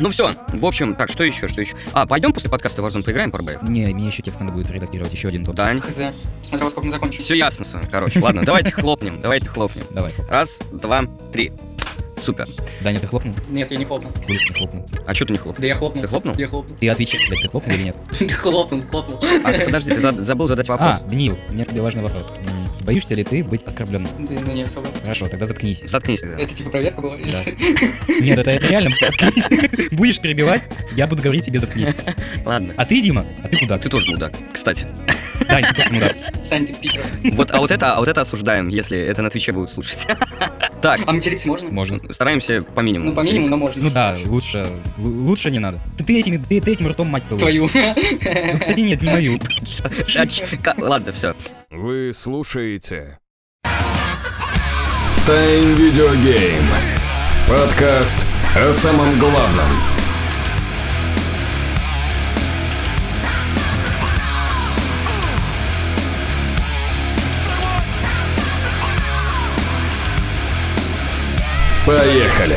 Ну все, в общем, так, что еще, что еще? А, пойдем после подкаста Warzone поиграем по РБ? Не, мне еще текст надо будет редактировать, еще один топ. Дань. Хз. Смотря во сколько мы закончим. Все ясно, с вами, короче. Ладно, давайте хлопнем, давайте хлопнем. Давай. Раз, два, три. Супер. Даня, ты хлопнул? Нет, я не хлопнул. Хули ты хлопнул? А что ты не хлопнул? Да я хлопнул. Ты хлопнул? Я хлопнул. Ты отвечай, блядь, ты хлопнул или нет? Хлопнул, хлопнул. А, ты подожди, ты за- забыл задать вопрос. А, Даниил, у меня к тебе важный вопрос. Боишься ли ты быть оскорбленным? Да, ну не особо. Хорошо, тогда заткнись. Заткнись тогда. Это типа проверка была? Да. Нет, это, это реально, заткнись. Будешь перебивать, я буду говорить тебе заткнись. Ладно. А ты, Дима, а ты куда? Ты тоже мудак, кстати. Дань, ты тоже мудак. Сань, ты пидор. Вот, а вот это, а вот это осуждаем, если это на Твиче будут слушать. Так, А материться можно? Можно. стараемся по минимуму. Ну, по минимуму, но можно. Ну да, лучше, л- лучше не надо. Ты, ты этими, ты, ты этим ртом мать целуешь. Твою. Ну, кстати, нет, не мою. Ладно, все. Вы слушаете Тайм Видеогейм Подкаст о самом главном Поехали!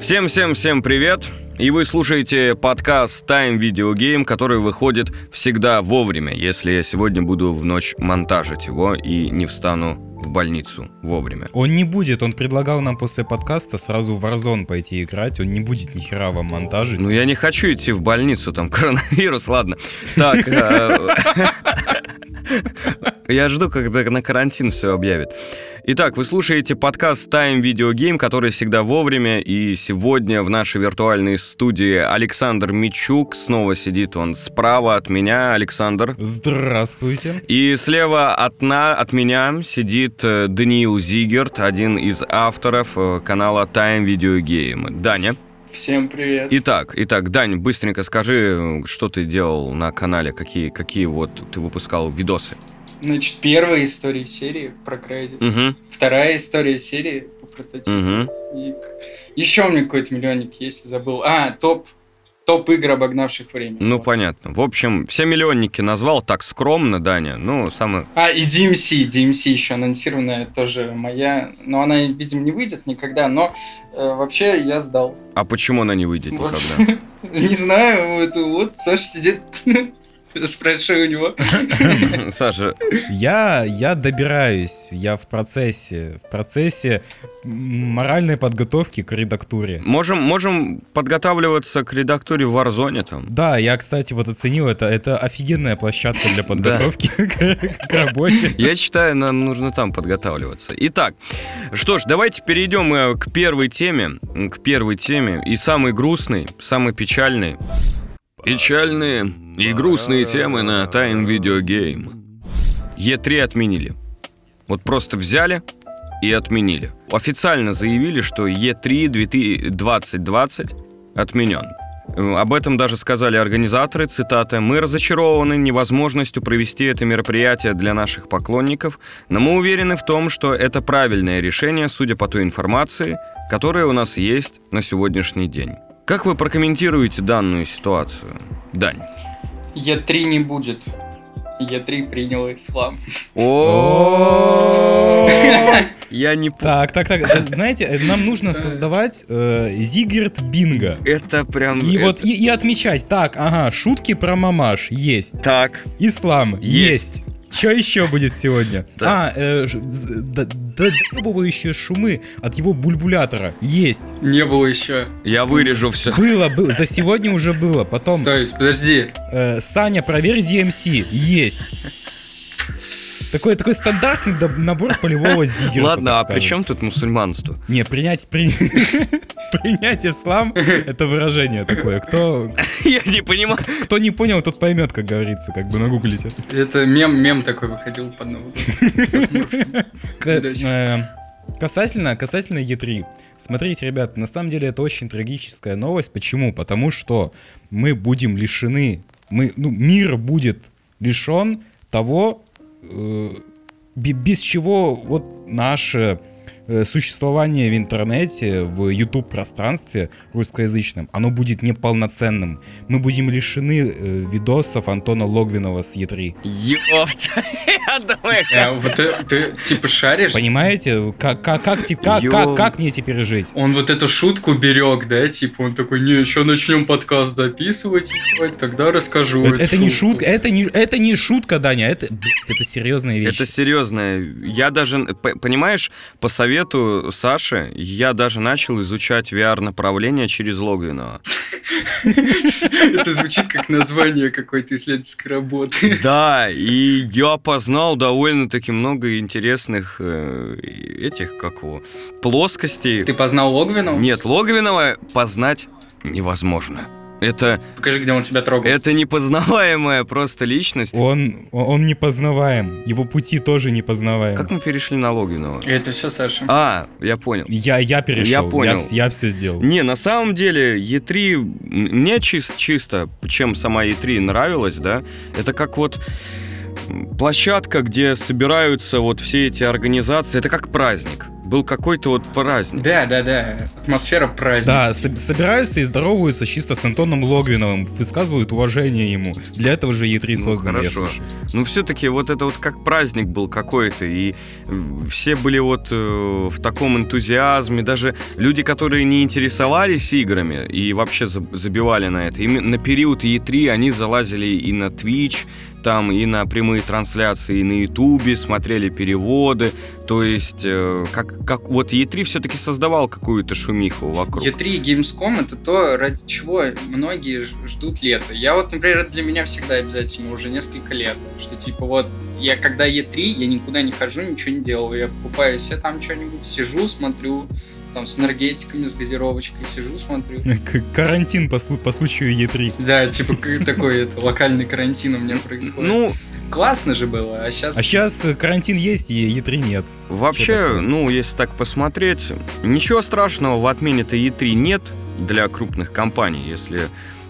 Всем-всем-всем привет! И вы слушаете подкаст Time Video Game, который выходит всегда вовремя, если я сегодня буду в ночь монтажить его и не встану в больницу вовремя. Он не будет, он предлагал нам после подкаста сразу в Warzone пойти играть, он не будет ни хера вам монтажить. Ну, я не хочу идти в больницу, там коронавирус, ладно. Так, э, я жду, когда на карантин все объявят. Итак, вы слушаете подкаст Time Video Game, который всегда вовремя, и сегодня в нашей виртуальной студии Александр Мичук, снова сидит он справа от меня, Александр. Здравствуйте. И слева от, на, от меня сидит э, Даниил Зигерт, один из авторов э, канала Time Video Game. Даня. Всем привет. Итак, итак, Дань, быстренько скажи, что ты делал на канале, какие, какие вот ты выпускал видосы. Значит, первая история серии про Crysis. Угу, Вторая история серии по прототипу. угу. И еще у меня какой-то миллионник есть, забыл. А, топ. Топ игр, обогнавших время. Ну, Вот. понятно. В общем, все миллионники назвал так скромно, Даня. Ну, самый... А, и DMC, DMC еще анонсированная, тоже моя. Но она, видимо, не выйдет никогда, но э, вообще я сдал. А почему она не выйдет Вот. никогда? Не знаю, это вот Саша сидит, спрашиваю у него. Саша, Я, я добираюсь, я в процессе, в процессе моральной подготовки к редактуре. можем, можем подготавливаться к редактуре в Warzone там? Да, я, кстати, вот оценил это. Это офигенная площадка для подготовки к, к работе. Я считаю, нам нужно там подготавливаться. Итак, что ж, давайте перейдем э, к первой теме. К первой теме. И самой грустной, самой печальной. Печальные и грустные темы на Time Video Game. E3 отменили. Вот просто взяли и отменили. Официально заявили, что E3 2020 отменен. Об этом даже сказали организаторы, цитата, «Мы разочарованы невозможностью провести это мероприятие для наших поклонников, но мы уверены в том, что это правильное решение, судя по той информации, которая у нас есть на сегодняшний день». Как вы прокомментируете данную ситуацию? Дань. Е3 не будет. Е3 принял ислам. О, Я не понял. Так, так, так. э, Знаете, э, нам нужно создавать э, Зигерт Бинго. Это прям... И это- вот и, и отмечать. Так, ага, шутки про мамаш есть. Так. Ислам Есть. Что еще будет сегодня? А, э, доебывающие шумы от его бульбулятора есть. Не было еще. Я вырежу все. Было, было, за сегодня уже было. Потом Стой, подожди. э, Саня, проверь DMC. Есть. Такой, такой стандартный доб- набор полевого зигера. Ладно, а при чем тут мусульманство? Не, принять, при- принять ислам это выражение такое. Кто, Я не понимаю. кто не понял, тот поймет, как говорится, как бы нагуглите. Это мем, мем такой выходил под новый. Э, касательно, касательно Е3. Смотрите, ребят, на самом деле это очень трагическая новость. Почему? Потому что мы будем лишены, мы, ну, мир будет лишен того, без чего вот наше э, существование в интернете, в YouTube-пространстве русскоязычном, оно будет неполноценным. Мы будем лишены э, видосов Антона Логвинова с Е3. Ёпта. Я думаю, А, вот ты, типа шаришь? Понимаете? Как, как, как, как, Ё- как, как мне теперь жить? Он вот эту шутку берег, да, типа он такой, не, еще начнем подкаст записывать, ебать, тогда расскажу. Это, не шутку». шутка, это не, это не шутка, Даня, это, блядь, это серьезная вещь. Это серьезно. Я даже, понимаешь, по совету Саши, я даже начал изучать VR-направление через Логвинова. Это звучит как название какой-то исследовательской работы. Да, и я познал довольно-таки много интересных э, этих, как его, плоскостей. Ты познал Логвину? Нет, Логвинова познать невозможно. Это, Покажи, где он тебя трогал. это непознаваемая просто личность. Он, он непознаваем, его пути тоже непознаваем. Как мы перешли на Логвинова? Это все Саша. А, я понял. Я, я перешел, Я понял. я, все сделал. Не, на самом деле, E3, м- мне чис- чисто, чем сама E3 нравилась, да, это как вот площадка, где собираются вот все эти организации, это как праздник. Был какой-то вот праздник. Да, да, да. Атмосфера праздника. Да, со- собираются и здороваются чисто с Антоном Логвиновым, высказывают уважение ему. Для этого же E3 Ну, создан. хорошо. Ну, все-таки вот это вот как праздник был какой-то, и м, все были вот э, в таком энтузиазме, даже люди, которые не интересовались играми и вообще за- забивали на это, именно на период E3 они залазили и на Twitch, там и на прямые трансляции, и на Ютубе, смотрели переводы, то есть э, как, как вот E3 все-таки создавал какую-то шумиху вокруг. E3 и Gamescom это то, ради чего многие ждут лета. Я вот, например, для меня всегда обязательно уже несколько лет. Что типа вот, я когда E3, я никуда не хожу, ничего не делаю. Я покупаю себе там что-нибудь, сижу, смотрю, там с энергетиками, с газировочкой, сижу, смотрю. К- Карантин по, слу- по случаю E3. Да, типа такой это, локальный карантин у меня происходит. Ну, классно же было, а сейчас... А сейчас карантин есть, и E3 нет. Вообще, ну, если так посмотреть, ничего страшного в отмене-то E3 нет для крупных компаний, если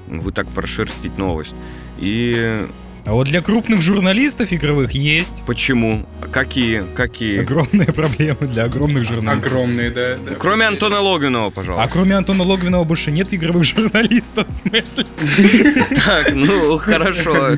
вы так прошерстить новость. И А вот для крупных журналистов игровых есть почему? Какие? Какие? огромные проблемы для огромных журналистов. Огромные, да. да. Кроме Антона Логинова, А пожалуйста. кроме Антона Логвинова больше нет игровых журналистов, в смысле? Так, ну, хорошо.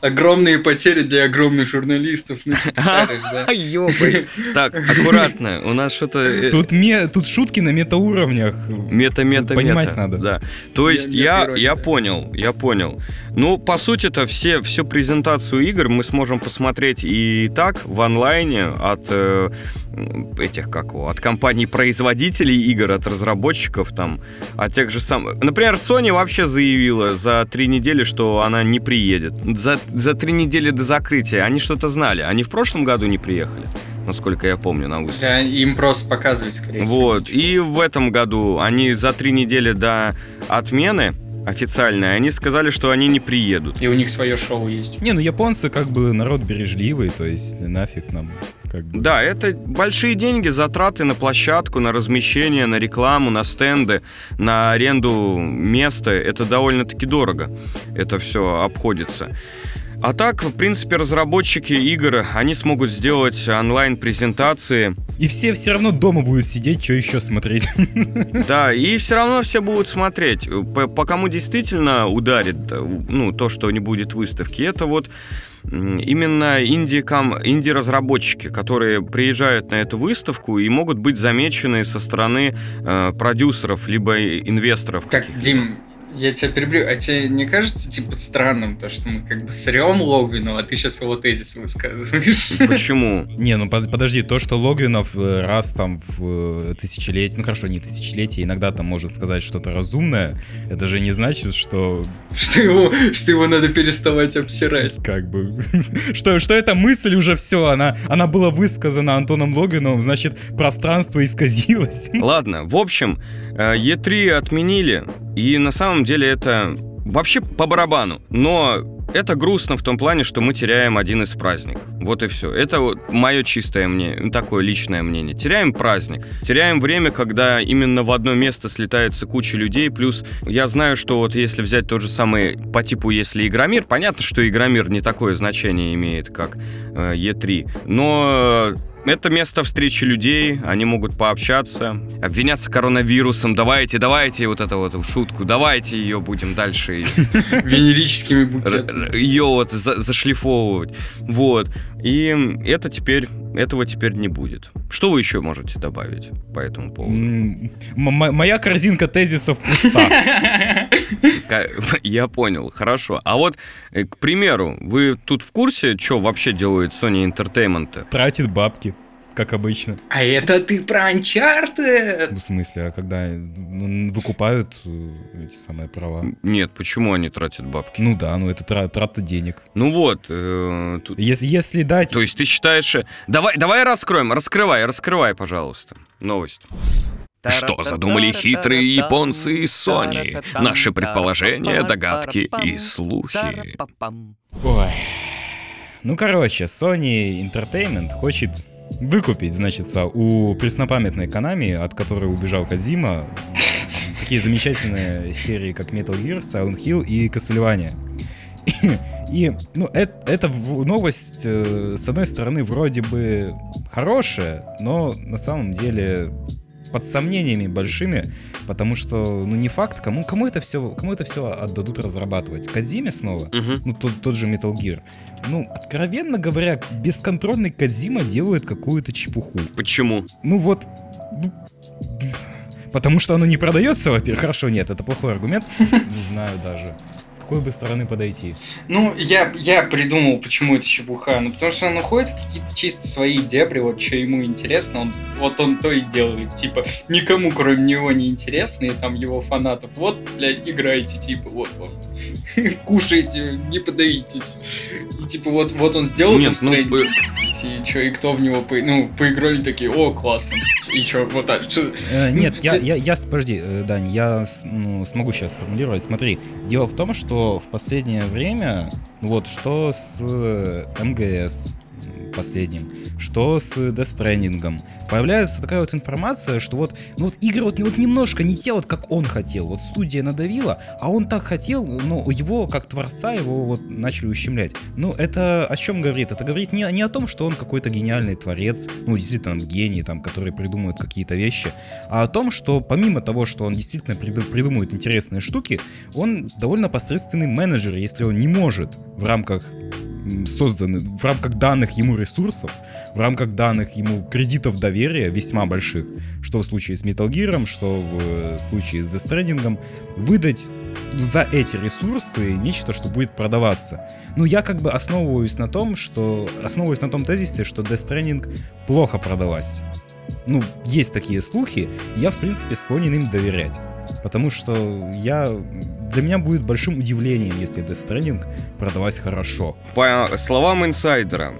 Огромные потери для огромных журналистов. Ну, типа, да. А, ёбай. Так, аккуратно. У нас что-то... э, Тут, ме- тут шутки на метауровнях. Мета, мета, Понимать надо. Да. То есть я, я да. понял, я понял. Ну, по сути-то, все, всю презентацию игр мы сможем посмотреть и так в онлайне от э, этих, как его, от компаний-производителей игр, от разработчиков там, от тех же самых... Например, Sony вообще заявила за три недели, что она не приедет. За, за три недели до закрытия они что-то знали. Они в прошлом году не приехали, насколько я помню, на выставку. Да, им просто показывать, скорее всего. Вот. И в этом году они за три недели до отмены официальной, они сказали, что они не приедут. И у них свое шоу есть. Не, ну японцы как бы народ бережливый, то есть нафиг нам как бы. Да, это большие деньги, затраты на площадку, на размещение, на рекламу, на стенды, на аренду места. Это довольно-таки дорого. Это все обходится. А так, в принципе, разработчики игр, они смогут сделать онлайн-презентации. И все все равно дома будут сидеть, что еще смотреть. Да, и все равно все будут смотреть. По, по кому действительно ударит ну, то, что не будет выставки, это вот именно инди-кам- инди-разработчики, которые приезжают на эту выставку и могут быть замечены со стороны э, продюсеров либо инвесторов. Так, Дим, я тебя перебью. А тебе не кажется, типа, странным то, что мы как бы срем Логвину, а ты сейчас его тезис высказываешь? Почему? Не, ну под- подожди, то, что Логвинов э, раз там в э, тысячелетие, ну хорошо, не тысячелетие, иногда там может сказать что-то разумное, это же не значит, что Что его, что его надо переставать обсирать. как бы, что, что эта мысль уже все, она, она была высказана Антоном Логвиновым, значит, пространство исказилось. Ладно, в общем, э, E3 отменили, и на самом деле это вообще по барабану. Но это грустно в том плане, что мы теряем один из праздников. Вот и все. Это вот мое чистое мнение, такое личное мнение. Теряем праздник. Теряем время, когда именно в одно место слетается куча людей. Плюс я знаю, что вот если взять тот же самый по типу, если Игромир, понятно, что Игромир не такое значение имеет, как э, E3. Но это место встречи людей, они могут пообщаться, обвиняться коронавирусом, давайте, давайте вот эту вот шутку, давайте ее будем дальше Венерическими букетами. ее вот за- зашлифовывать. Вот. И это теперь, этого теперь не будет. Что вы еще можете добавить по этому поводу? М, моя корзинка тезисов пуста. Я понял, хорошо. А вот, э, к примеру, вы тут в курсе, что вообще делает Sony Entertainment? Тратит бабки, как обычно. А это ты про Uncharted? В смысле, а когда ну, выкупают э, эти самые права? Нет, почему они тратят бабки? Ну да, ну это тра- трата денег. Ну вот, э, тут... Если, если дать... То есть ты считаешь... э, Давай, давай раскроем, раскрывай, раскрывай, пожалуйста, новость. Что задумали хитрые японцы из Sony? Наши предположения, догадки и слухи. Ой. Ну, короче, Sony Entertainment хочет выкупить, значит, у преснопамятной Konami, от которой убежал Кадзима, такие замечательные серии, как Metal Gear, Silent Hill и Castlevania. И, ну, это, это новость, э, с одной стороны, вроде бы хорошая, но на самом деле под сомнениями большими, потому что, ну, не факт, кому, кому это все, кому это все отдадут разрабатывать. Кадзиме снова? Мгм. ну, тот, тот же Metal Gear. Ну, откровенно говоря, бесконтрольный Кадзима делает какую-то чепуху. Почему? Ну вот... ну, потому что оно не продается, во-первых. Хорошо, нет, это плохой аргумент. Не знаю даже. С какой бы стороны подойти. Ну, я, я придумал, почему это чепуха. Ну, потому что он уходит в какие-то чисто свои дебри, вот что ему интересно, он, вот он то и делает. Типа, никому, кроме него, не интересно, и там его фанатов. Вот, блядь, играйте, типа, вот вам. Кушайте, не подавитесь. И типа, вот, вот он сделал Нет, ну, бы- и чё, и кто в него, по, ну, поиграли такие, о, классно. И чё, вот так, чё, Э, нет, Ну, я, я, я, подожди, э, Дань, я ну, смогу сейчас сформулировать. Смотри, дело в том, что в последнее время, вот, что с э, МГС последним, что с Death Stranding, появляется такая вот информация, что вот, ну вот игры вот, вот немножко не те, вот как он хотел. Вот студия надавила, а он так хотел, но его, как творца, его вот начали ущемлять. Ну, это о чем говорит? Это говорит не, не о том, что он какой-то гениальный творец, ну, действительно, гений, там, который придумывает какие-то вещи, а о том, что помимо того, что он действительно приду- придумывает интересные штуки, он довольно посредственный менеджер, если он не может в рамках м, созданных, в рамках данных ему ресурсов, в рамках данных ему кредитов доверия весьма больших, что в случае с Metal Gear, что в э, случае с Death Stranding, выдать за эти ресурсы нечто, что будет продаваться. Ну, я как бы основываюсь на том, что... Основываюсь на том тезисе, что Death Stranding плохо продалась. Ну, есть такие слухи, я, в принципе, склонен им доверять. Потому что я... Для меня будет большим удивлением, если Death Stranding продалась хорошо. По словам инсайдера,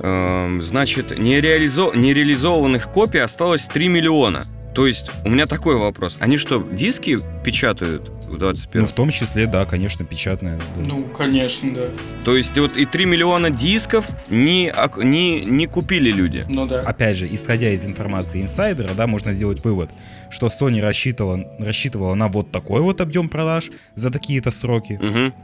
эм, значит, нереализо- нереализованных копий осталось 3 миллиона. То есть, у меня такой вопрос. Они что, диски печатают в 21 Ну, в том числе, да, конечно, печатная. да. ну, конечно, да. То есть, вот и 3 миллиона дисков не, не, не купили люди. Ну да. Опять же, исходя из информации инсайдера, да, можно сделать вывод, что Sony рассчитывала, рассчитывала на вот такой вот объем продаж за такие-то сроки.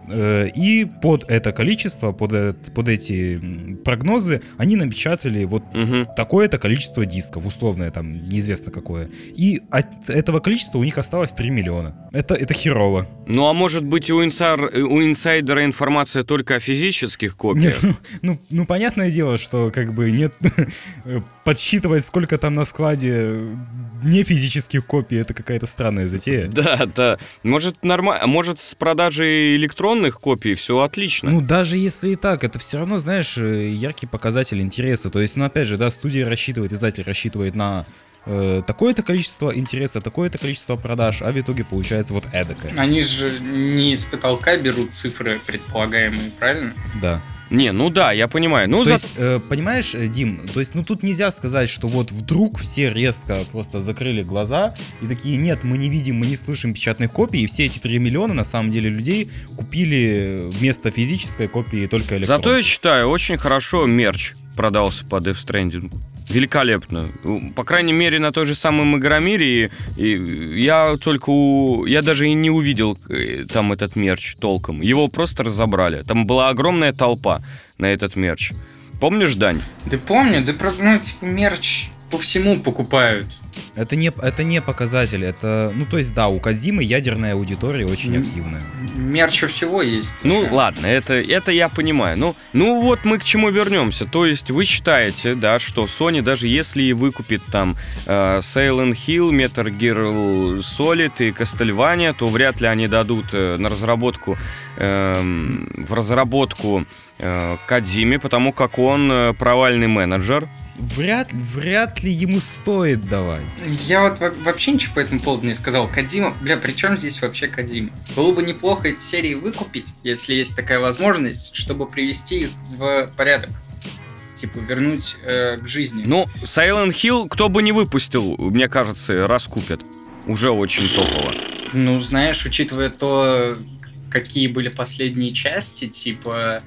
Э, И под это количество, под, под эти прогнозы, они напечатали вот Мгм. такое-то количество дисков, условное там, неизвестно какое. И от этого количества у них осталось 3 миллиона. Это, это херово. Ну, а может быть, у, инсар- у инсайдера информация только о физических копиях? Не, ну, ну, понятное дело, что как бы нет... Подсчитывать, сколько там на складе э, не физических копий, это какая-то странная затея. Да, да. Может, нормально. Может, с продажей электронных копий все отлично. Ну, даже если и так, это все равно, знаешь, э, яркий показатель интереса. То есть, ну, опять же, да, студия рассчитывает, издатель рассчитывает на э, такое-то количество интереса, такое-то количество продаж, а в итоге получается вот эдакое. Они же не из потолка берут цифры предполагаемые, правильно? Да. Не, ну да, я понимаю. Ну, То за... есть, э, понимаешь, э, Дим, то есть, ну тут нельзя сказать, что вот вдруг все резко просто закрыли глаза и такие, нет, мы не видим, мы не слышим печатных копий, и все эти 3 миллиона, на самом деле, людей купили вместо физической копии только электронную. Зато я считаю, очень хорошо мерч продался по Death Stranding. Великолепно. По крайней мере, на той же самом Игромире. И, и я только у... Я даже и не увидел э, там этот мерч толком. Его просто разобрали. Там была огромная толпа на этот мерч. Помнишь, Дань? Да помню, да ну, типа, мерч по всему покупают. Это не, это не показатель, это, ну то есть да, у Казимы ядерная аудитория очень М. активная. Мерч у всего есть. Ну, ладно, это, это я понимаю. Ну, ну вот мы к чему вернемся. То есть вы считаете, да, что Sony, даже если и выкупит там э, Silent Hill, Metal Gear Solid и Castlevania, то вряд ли они дадут э, на разработку, эм, в разработку э, Кадзиме, потому как он э, провальный менеджер. Вряд, вряд ли ему стоит давать. Я вот во- вообще ничего по этому поводу не сказал. Кадима, бля, при чем здесь вообще Кадима? Было бы неплохо эти серии выкупить, если есть такая возможность, чтобы привести их в порядок. Типа, вернуть э, к жизни. Ну, Silent Hill, кто бы не выпустил, мне кажется, раскупят. Уже очень топово. Ну, знаешь, учитывая то, какие были последние части, типа,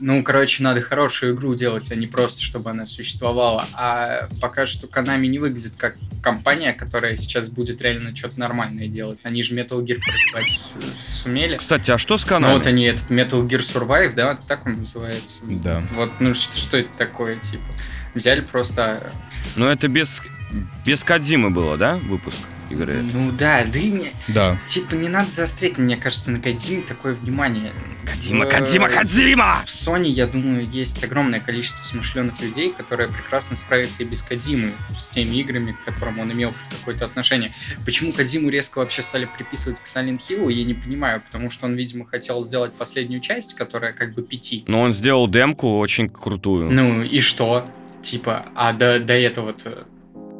ну, короче, надо хорошую игру делать, а не просто, чтобы она существовала. А пока что Konami не выглядит как компания, которая сейчас будет реально что-то нормальное делать. Они же Metal Gear продавать сумели. Кстати, а что с Ну каналом? вот они, этот Metal Gear Survive, да, так он называется. Да. Вот, ну что, что это такое, типа? Взяли просто... Но это без, без Кадзимы было, да, выпуск игры? Ну да, да и мне... Да. Типа, не надо заострять, мне кажется, на Кадиме такое внимание. Кадзима, Кадзима, Кадзима! В Sony, я думаю, есть огромное количество смышленых людей, которые прекрасно справятся и без Кадимы, с теми играми, к которым он имел какое-то отношение. Почему Кадиму резко вообще стали приписывать к Silent Hill, я не понимаю, потому что он, видимо, хотел сделать последнюю часть, которая как бы пяти. Но он сделал демку очень крутую. Ну и что? Типа, а до, до этого-то...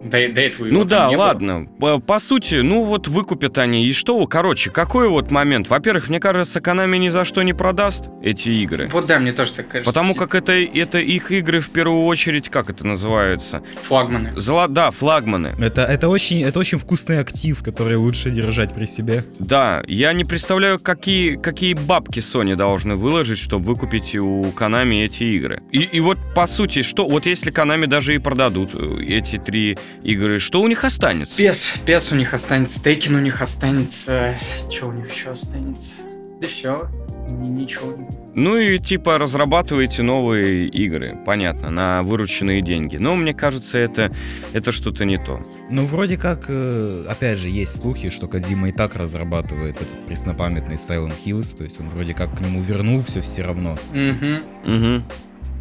До, до этого Ну да, не было? ладно. По, по сути, ну вот выкупят они. И что? Короче, какой вот момент? Во-первых, мне кажется, Konami ни за что не продаст эти игры. Вот да, мне тоже так кажется. Потому как это, это их игры в первую очередь, как это называется? Флагманы. Зла, да, флагманы. Это, это, очень, это очень вкусный актив, который лучше держать при себе. Да, я не представляю, какие, какие бабки Sony должны выложить, чтобы выкупить у Konami эти игры. И, и вот, по сути, что, вот если Konami даже и продадут э, эти три игры, что у них останется? Пес, пес у них останется, Тейкин у них останется. Что у них еще останется? Да все, ничего. Ну и типа разрабатываете новые игры, понятно, на вырученные деньги. Но мне кажется, это, это что-то не то. Ну, вроде как, э, опять же, есть слухи, что Кадзима и так разрабатывает этот преснопамятный Silent Hills, то есть он вроде как к нему вернулся все равно. Угу. Угу.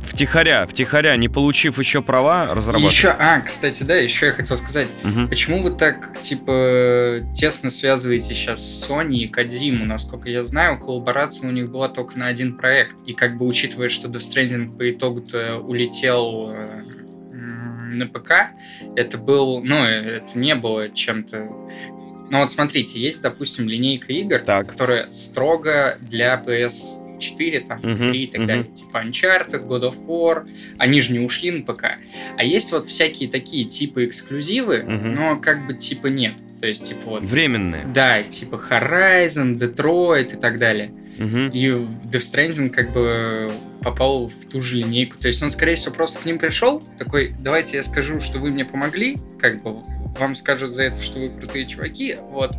Втихаря, втихаря, не получив еще права, разрабатывать. Еще, а, кстати, да, еще я хотел сказать, Мгм. почему вы так, типа, тесно связываете сейчас Sony и Кадзиму? Насколько я знаю, коллаборация у них была только на один проект. И как бы учитывая, что Death Stranding по итогу-то улетел э, на ПК, это был, ну, это не было чем-то... Ну вот смотрите, есть, допустим, линейка игр, Так. которая строго для PS4, там, 3 и так мгм. далее. Типа Uncharted, God of War, они же не ушли на ПК. А есть вот всякие такие типа эксклюзивы, Мгм. но как бы типа нет. То есть, типа вот... Временные. Да, типа Horizon, Detroit и так далее. Мгм. И Death Stranding как бы попал в ту же линейку. То есть он, скорее всего, просто к ним пришел, такой, давайте я скажу, что вы мне помогли, как бы вам скажут за это, что вы крутые чуваки, вот.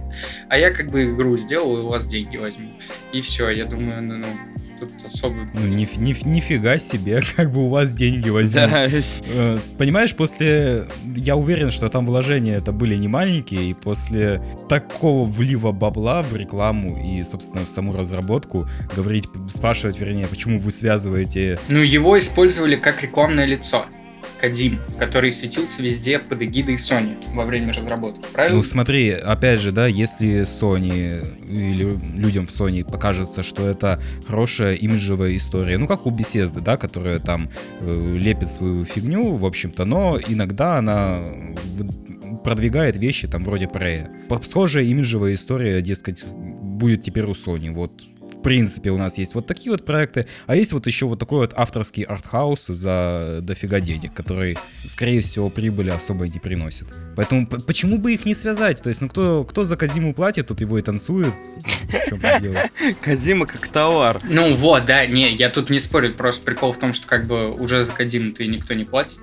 А я как бы игру сделал и у вас деньги возьму. И все, я думаю, ну, ну, тут особо... Ну, ниф- ниф- нифига себе, как бы у вас деньги возьмут. Да, Э, Понимаешь, после... Я уверен, что там вложения это были не маленькие, и после такого влива бабла в рекламу и, собственно, в саму разработку говорить, спрашивать, вернее, почему вы связываете... Ну, его использовали как рекламное лицо. Кадим, который светился везде под эгидой Sony во время разработки, правильно? Ну, смотри, опять же, да, если Sony или людям в Sony покажется, что это хорошая имиджевая история, ну, как у Bethesda, да, которая там э, лепит свою фигню, в общем-то, но иногда она продвигает вещи там вроде. По- Схожая имиджевая история, дескать, будет теперь у Sony, вот в принципе, у нас есть вот такие вот проекты, а есть вот еще вот такой вот авторский артхаус за дофига денег, который, скорее всего, прибыли особо не приносит. Поэтому почему бы их не связать? То есть, ну кто, кто за Кадзиму платит, тот его и танцует. Кадима как товар. Ну вот, да, не, я тут не спорю, просто прикол в том, что как бы уже за Кадиму-то и никто не платит.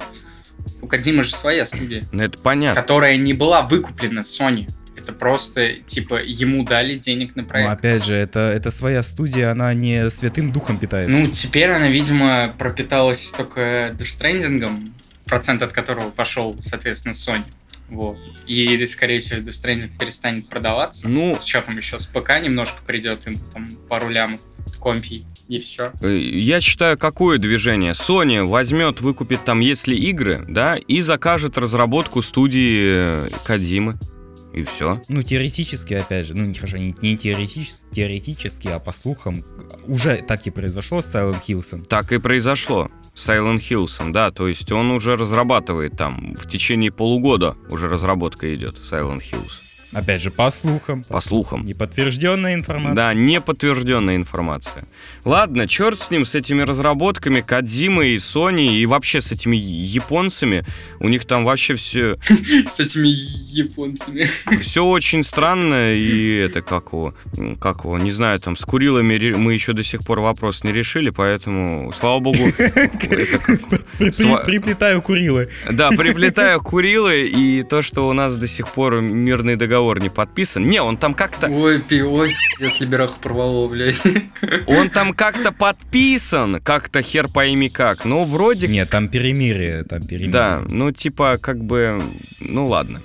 У Кадима же своя студия, Ну это понятно. которая не была выкуплена Sony. Это просто, типа, ему дали денег на Но проект. опять же, это, это своя студия, она не святым духом питается. Ну, теперь она, видимо, пропиталась только Stranding, процент от которого пошел, соответственно, Sony. Вот. И, скорее всего, Death Stranding перестанет продаваться. Ну, Что там еще, с ПК немножко придет, им там пару лямов компий, и все. Э, Я считаю, какое движение? Sony возьмет, выкупит там, если игры, да, и закажет разработку студии э, Кадимы. И все. Ну, теоретически, опять же, ну, не хорошо, не, не теоретически, теоретически, а по слухам, уже так и произошло с Silent Hills. Так и произошло. с Silent Hills, да, то есть он уже разрабатывает там, в течение полугода уже разработка идет Silent Hills. Опять же, по слухам. По слухам. Неподтвержденная информация. Да, неподтвержденная информация. Ладно, черт с ним, с этими разработками, Кадзимой и Sony, и вообще с этими японцами. У них там вообще все, С этими японцами. все очень странно, и это как его, как его, не знаю, там с Курилами мы еще до сих пор вопрос не решили, поэтому, слава богу, Приплетаю Курилы. Да, приплетаю Курилы и то, что у нас до сих пор мирный договор не подписан. Не, он там как-то... Ой, пи, ой, если бераху порвало, блядь. Он там как-то подписан, как-то хер пойми как. Но вроде... Нет, там перемирие, там перемирие. Да, ну типа как бы... Ну ладно.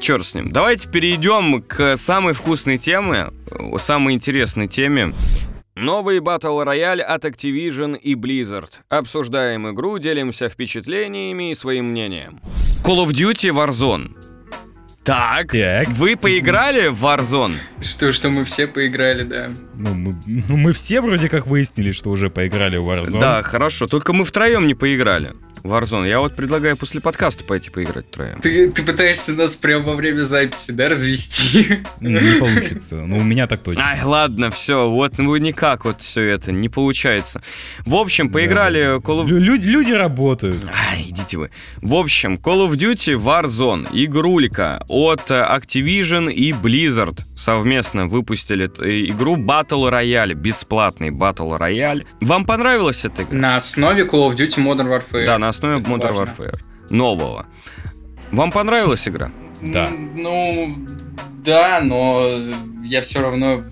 Черт с ним. Давайте перейдем к самой вкусной теме, самой интересной теме. Новый Battle Royale от Activision и Blizzard. Обсуждаем игру, делимся впечатлениями и своим мнением. Call of Duty Warzone. Так, Так. вы поиграли в Warzone? Что, что мы все поиграли, да. Ну мы, ну, мы все вроде как выяснили, что уже поиграли в Warzone. Да, хорошо. Только мы втроем не поиграли Warzone. Я вот предлагаю после подкаста пойти поиграть втроем. Ты, ты пытаешься нас прямо во время записи, да, развести? Не получится. Ну, у меня так точно. Ай, ладно, все, вот ну никак вот все это не получается. В общем, поиграли Call of Лю- люди, люди работают. Ай, идите вы. В общем, Call of Duty Warzone, игрулька от э, Activision и Blizzard совместно выпустили э, игру Battle Royale, бесплатный Battle Royale. Вам понравилась эта игра? На основе Call of Duty Modern Warfare. Да, на основе Это Modern важно. Warfare. Нового. Вам понравилась игра? Да. Ну, да, но я все равно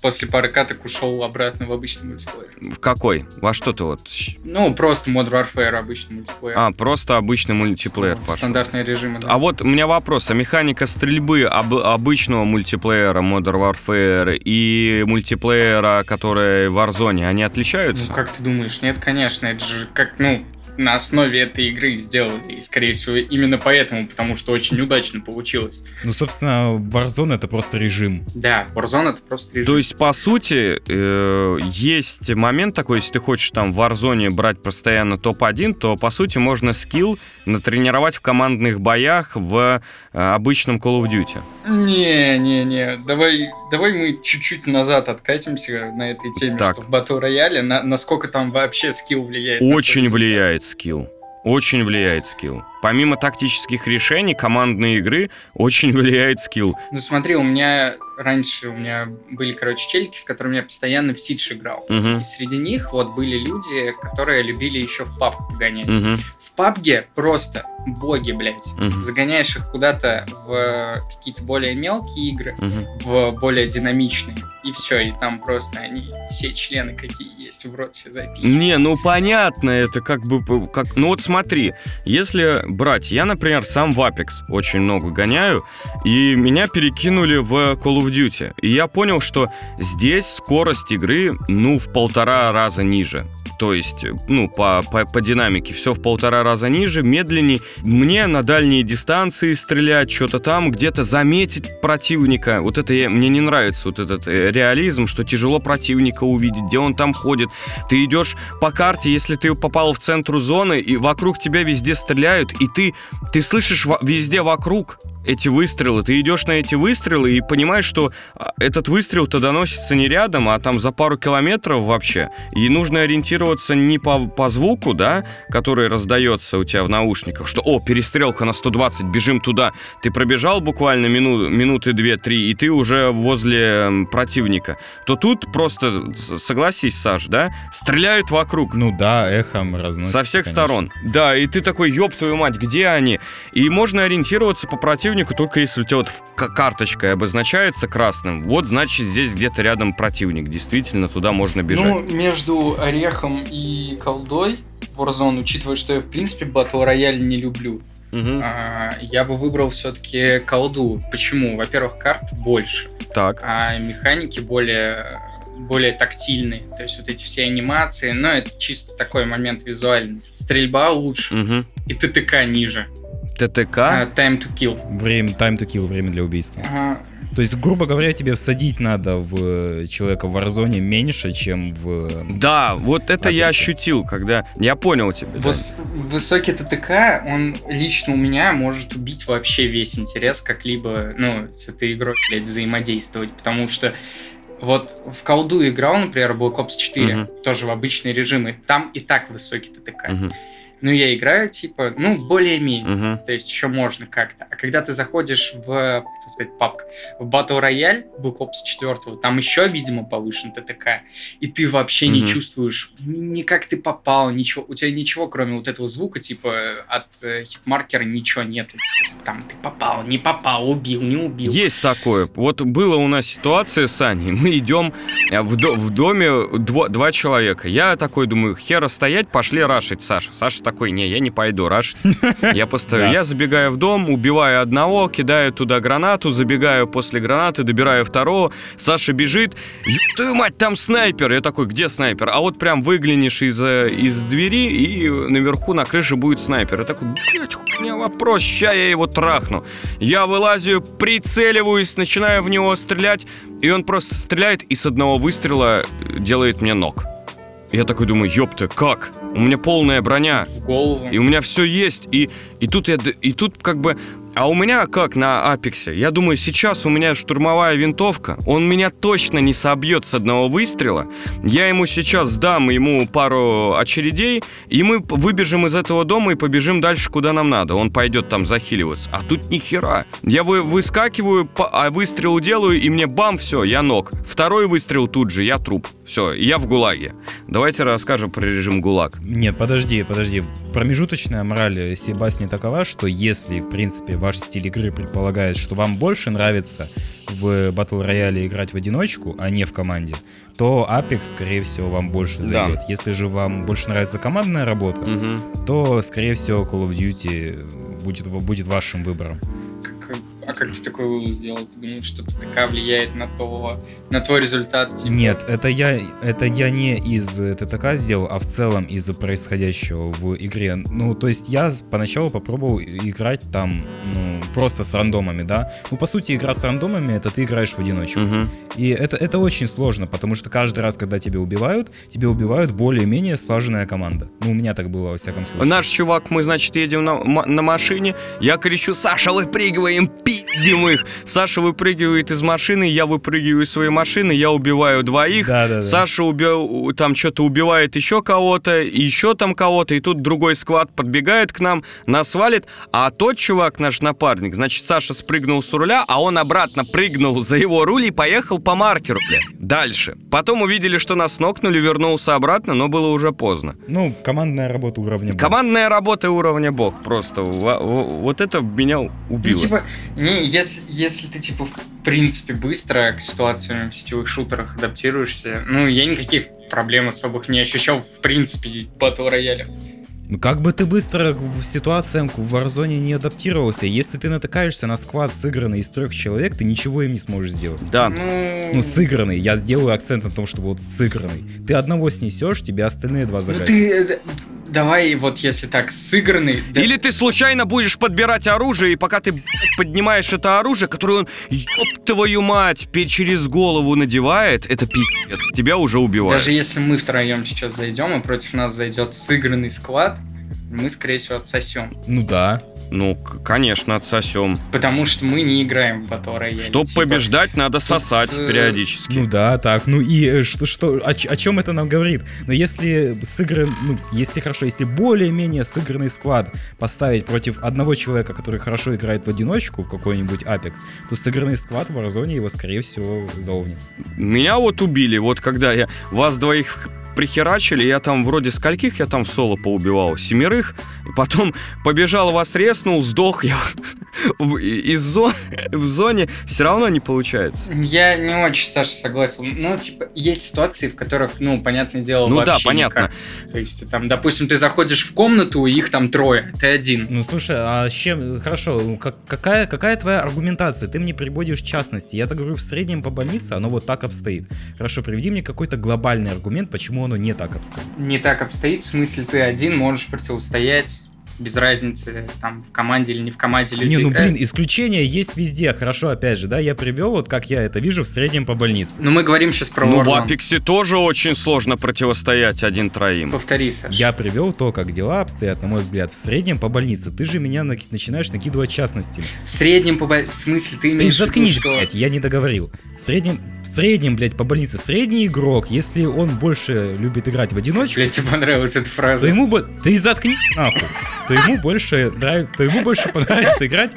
после пары каток ушел обратно в обычный мультиплеер. В какой? Во что ты вот? Ну, просто Modern Warfare, обычный мультиплеер. А, просто обычный мультиплеер пошел. Стандартные режимы, да. А вот у меня вопрос. А механика стрельбы об- обычного мультиплеера Modern Warfare и мультиплеера, который в Warzone, они отличаются? Ну, как ты думаешь? Нет, конечно, это же как, ну, на основе этой игры сделали. И, скорее всего, именно поэтому, потому что очень удачно получилось. Ну, собственно, Warzone это просто режим. Да, Warzone это просто режим. То есть, по сути, э, есть момент такой, если ты хочешь там в Warzone брать постоянно топ-1, то, по сути, можно скилл натренировать в командных боях в обычном Call of Duty. Не-не-не, давай, давай мы чуть-чуть назад откатимся на этой теме, Так. что в Battle Royale, на, насколько там вообще скилл влияет. Очень влияет скилл. Очень влияет скилл. Помимо тактических решений, командной игры очень влияет скилл. Ну смотри, у меня раньше у меня были, короче, чельки, с которыми я постоянно в Сидж играл. Мгм. И среди них вот были люди, которые любили еще в папку гонять. Мгм. В пабге просто боги, блядь. Мгм. Загоняешь их куда-то в какие-то более мелкие игры, Мгм. в более динамичные. И все, и там просто они все члены какие есть в рот все записаны. Не, ну понятно, это как бы, как, ну вот смотри, если брать, я, например, сам в Apex очень много гоняю, и меня перекинули в Call of Duty, и я понял, что здесь скорость игры, ну, в полтора раза ниже. То есть, ну, по, по, по динамике все в полтора раза ниже, медленнее. Мне на дальние дистанции стрелять, что-то там, где-то заметить противника. Вот это я- мне не нравится, вот этот э, реализм, что тяжело противника увидеть, где он там ходит. Ты идешь по карте, если ты попал в центр зоны, и вокруг тебя везде стреляют, и ты, ты слышишь везде вокруг эти выстрелы. Ты идешь на эти выстрелы и понимаешь, что а, этот выстрел-то доносится не рядом, а там за пару километров вообще. И нужно ориентироваться ориентироваться не по, по звуку, да, который раздается у тебя в наушниках, что, о, перестрелка на 120, бежим туда. Ты пробежал буквально мину, минуты две-три, и ты уже возле м, противника. То тут просто, согласись, Саш, да, стреляют вокруг. Ну да, эхом разносится. Со всех конечно. сторон. Да, и ты такой, ёб твою мать, где они? И можно ориентироваться по противнику только если у тебя вот к- карточкой обозначается красным. Вот, значит, здесь где-то рядом противник. Действительно, туда можно бежать. Ну, между Орехом и Колдой Warzone, учитывая, что я, в принципе, батл рояль не люблю, Мгм. а, я бы выбрал все-таки колду. Почему? Во-первых, карт больше, Так. а механики более более тактильные, то есть вот эти все анимации, но это чисто такой момент визуальный. Стрельба лучше, Мгм. и ТТК ниже. ТТК. А, Time to kill. Время, time to kill, время для убийства. А, То есть, грубо говоря, тебе всадить надо в э, человека в Warzone меньше, чем в... Да, вот это я ощутил, когда... Я понял тебя. Выс- высокий ТТК, он лично у меня может убить вообще весь интерес как-либо, ну, с этой игрой, блядь, взаимодействовать, потому что вот в колду играл, например, Black Ops 4, Мгм. тоже в обычные режимы, там и так высокий ТТК. Мгм. Ну, я играю, типа, ну, более-менее. Мгм. То есть еще можно как-то. А когда ты заходишь в, это сказать, папка, в Battle Royale Black Ops 4, там еще, видимо, повышен ТТК, и ты вообще не Мгм. чувствуешь ни как ты попал, ничего, у тебя ничего, кроме вот этого звука, типа, от э, хитмаркера ничего нету. Там ты попал, не попал, убил, не убил. Есть такое. Вот была у нас ситуация с Аней. Мы идем э, в, до- в доме дво- два человека. Я такой думаю, хера стоять, пошли рашить Саша. Саша такой, не, я не пойду рашить. Я постою. Я забегаю в дом, убиваю одного, кидаю туда гранату, забегаю после гранаты, добираю второго. Саша бежит. «Ёб твою мать, там снайпер. Я такой, где снайпер? А вот прям выглянешь из, э, из двери, и наверху на крыше будет снайпер. Я такой, блядь, хуйня вопрос, ща я его трахну. Я вылазю, прицеливаюсь, начинаю в него стрелять, и он просто стреляет и с одного выстрела делает мне ног. Я такой думаю, ёпта, как? У меня полная броня, В голову. и у меня все есть, и, и тут я, и тут как бы, а у меня как на Апексе? Я думаю, сейчас у меня штурмовая винтовка, он меня точно не собьет с одного выстрела. Я ему сейчас дам ему пару очередей, и мы выбежим из этого дома и побежим дальше, куда нам надо. Он пойдет там захиливаться. А тут ни хера. Я вы, выскакиваю, по- а выстрел делаю, и мне бам, все, я ног. Второй выстрел тут же, я труп. Все, я в ГУЛАГе. Давайте расскажем про режим ГУЛАГ. Нет, подожди, подожди. Промежуточная мораль всей басни такова, что если, в принципе, ваш стиль игры предполагает, что вам больше нравится в Battle Royale играть в одиночку, а не в команде, то Apex, скорее всего, вам больше Да. зайдет. Если же вам больше нравится командная работа, Мгм. то, скорее всего, Call of Duty будет, будет вашим выбором. А как ты такой вывод сделал? Ты думаешь, что ТТК влияет на, то, на твой результат? типа? Нет, это я, это я не из э, ТТК сделал, а в целом из-за происходящего в игре. Ну, то есть я поначалу попробовал играть там, ну, просто с рандомами, да. Ну, по сути, игра с рандомами, это ты играешь в одиночку. Мгм. И это, это очень сложно, потому что каждый раз, когда тебя убивают, тебя убивают более-менее слаженная команда. Ну, у меня так было, во всяком случае. Наш чувак, мы, значит, едем на, на машине. Я кричу, Саша, выпрыгиваем, пиздим их. Саша выпрыгивает из машины, я выпрыгиваю из своей машины, я убиваю двоих. Да-да-да. Саша убил, там что-то убивает еще кого-то, еще там кого-то, и тут другой сквад подбегает к нам, нас валит, а тот чувак, наш напарник, значит, Саша спрыгнул с руля, а он обратно прыгнул за его руль и поехал по маркеру, бля. Дальше. Потом увидели, что нас нокнули, вернулся обратно, но было уже поздно. Ну, командная работа уровня Б. Командная работа уровня бог просто. Во- во- Вот это меня Ну, убило. типа, не, если, если ты, типа, в принципе, быстро к ситуациям в сетевых шутерах адаптируешься, ну, я никаких проблем особых не ощущал, в принципе, в батл роялях. Ну, как бы ты быстро в ситуациям в Warzone не адаптировался, если ты натыкаешься на сквад сыгранный из трех человек, ты ничего им не сможешь сделать. Да. Ну, Ну, сыгранный. Я сделаю акцент на том, что вот сыгранный. Ты одного снесешь, тебе остальные два ну загасят. ты... Давай, вот если так, сыгранный... да- Или ты случайно будешь подбирать оружие, и пока ты блядь, поднимаешь это оружие, которое он, ёб твою мать, через голову надевает, это пиздец, тебя уже убивают. Даже если мы втроем сейчас зайдем, и против нас зайдет сыгранный сквад, мы, скорее всего, отсосем. Ну да. Ну, конечно, отсосем. Потому что мы не играем в Battle Royale. Чтоб Типа, побеждать, надо сосать э, периодически. Ну да, так. Ну и э, что, что, о, о чем это нам говорит? Но если сыгран, ну, если хорошо, если более-менее сыгранный склад поставить против одного человека, который хорошо играет в одиночку в какой-нибудь Apex, то сыгранный склад в Warzone его, скорее всего, заовнит. Меня вот убили, вот когда я вас двоих прихерачили, я там вроде скольких я там соло поубивал? Семерых? Потом побежал вас резнул, сдох я из зон, в зоне, все равно не получается. Я не очень, Саша, согласен. Ну, типа, есть ситуации, в которых, ну, понятное дело, Ну да, понятно. никак. То есть, там, допустим, ты заходишь в комнату, и их там трое, ты один. Ну слушай, а с чем, хорошо, ну, как- какая, какая твоя аргументация? Ты мне приводишь частности. Я-то говорю, в среднем по больнице оно вот так обстоит. Хорошо, приведи мне какой-то глобальный аргумент, почему оно не так обстоит. Не так обстоит, в смысле, ты один можешь противостоять без разницы, там, в команде или не в команде люди не, ну играют. блин, исключения есть везде. Хорошо, опять же, да, я привел, вот как я это вижу, в среднем по больнице. Ну, мы говорим сейчас про ну, в Warzone. Апексе тоже очень сложно противостоять один троим. Повтори, Саша. Я привел то, как дела обстоят, на мой взгляд, в среднем по больнице. Ты же меня наки- начинаешь накидывать частности. В среднем, по бо- в смысле, ты Ты имеешь в виду, заткнись, что... блядь, я не договорил. В среднем, в среднем, блядь, по больнице, средний игрок, если он больше любит играть в одиночку, Блядь, тебе понравилась эта то фраза. ему... бо- Ты заткни нахуй. То ему больше нравится, то ему больше понравится играть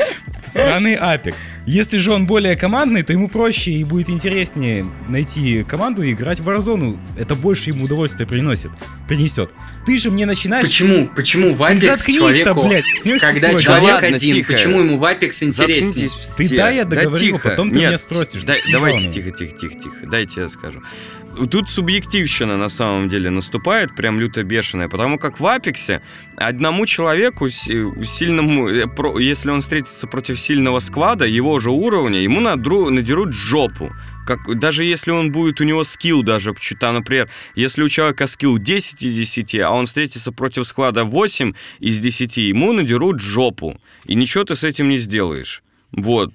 в страны Apex. Если же он более командный, то ему проще и будет интереснее найти команду и играть в Warzone. Это больше ему удовольствия приносит, принесет. Ты же мне начинаешь... Почему? Почему в Apex человеку... блядь. Когда человек Да ладно, один, тихо. почему ему в Apex интереснее? Заткнитесь Ты все. дай я договорю, тихо. потом ты Нет, меня спросишь. дай- давайте тихо, тихо, тихо, тихо. Дайте я скажу. Тут субъективщина на самом деле наступает, прям люто бешеная, потому как в Апексе одному человеку, с- сильному, э, если он встретится против сильного сквада, его же уровня, ему надру- надерут жопу. Как, даже если он будет, у него скилл даже, там, например, если у человека скилл 10 из 10, а он встретится против склада 8 из 10, ему надерут жопу. И ничего ты с этим не сделаешь. Вот.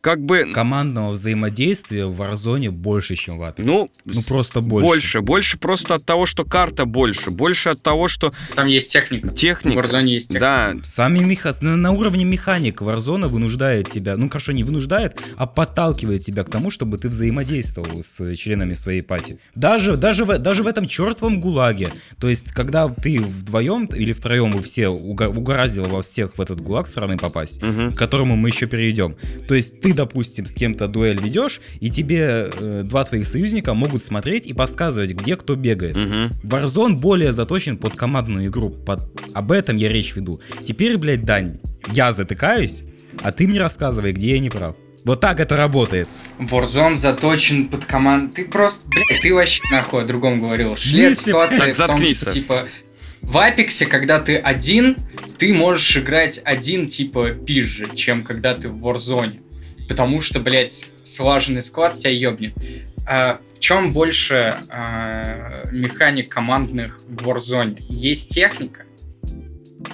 Как бы... Командного взаимодействия в Warzone больше, чем в Apex. Ну, Ну, просто больше. больше. Больше просто от того, что карта больше. Больше от того, что Там есть техника. В техника... Warzone есть техника. Да, Сами меха... на, на уровне механик Warzone вынуждает тебя, ну хорошо, не вынуждает, а подталкивает тебя к тому, чтобы ты взаимодействовал с членами своей пати. Даже, даже, в, даже в этом чертовом гулаге. То есть, когда ты вдвоем или втроем вы все уго- угораздило во всех в этот гулаг сраный попасть, мгм. к которому мы еще перейдем. То есть ты, допустим, с кем-то дуэль ведешь, и тебе э, два твоих союзника могут смотреть и подсказывать, где кто бегает. Мгм. Warzone более заточен под командную игру. Под... Об этом я речь веду. Теперь, блядь, Дань, я затыкаюсь, а ты мне рассказывай, где я не прав. Вот так это работает. Warzone заточен под команду. Ты просто, блядь, ты вообще нахуй о другом говорил. Шли от Если- ситуации Так, в том, что, типа, в Апексе, когда ты один, ты можешь играть один, типа, пизже, чем когда ты в Warzone. Потому что, блядь, слаженный склад тебя ебнет. А в чем больше а, механик командных в Warzone? Есть техника.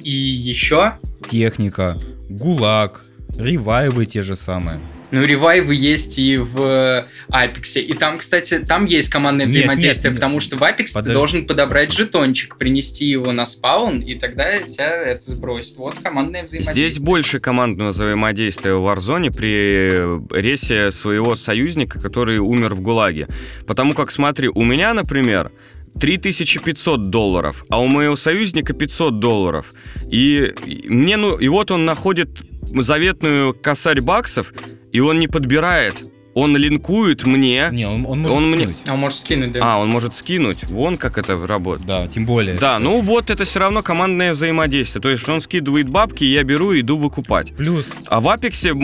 И еще Техника, гулаг, ревайвы те же самые. Ну, ревайвы есть и в Апексе. И там, кстати, там есть командное Нет, взаимодействие, нет, потому что в Апекс ты должен подобрать Хорошо. жетончик, принести его на спаун, и тогда тебя это сбросит. Вот командное взаимодействие. Здесь больше командного взаимодействия в Warzone при рейсе своего союзника, который умер в ГУЛАГе. Потому как, смотри, у меня, например, 3500 долларов, а у моего союзника 500 долларов. И мне, ну, и вот он находит заветную косарь баксов, и он не подбирает. Он линкует мне. Не, он, он может Он мне- скинуть. А он может скинуть, да? А, он может скинуть. Вон как это работает. Да, тем более. Да, кстати. ну вот это все равно командное взаимодействие. То есть он скидывает бабки, я беру и иду выкупать. Плюс, А в Апексе,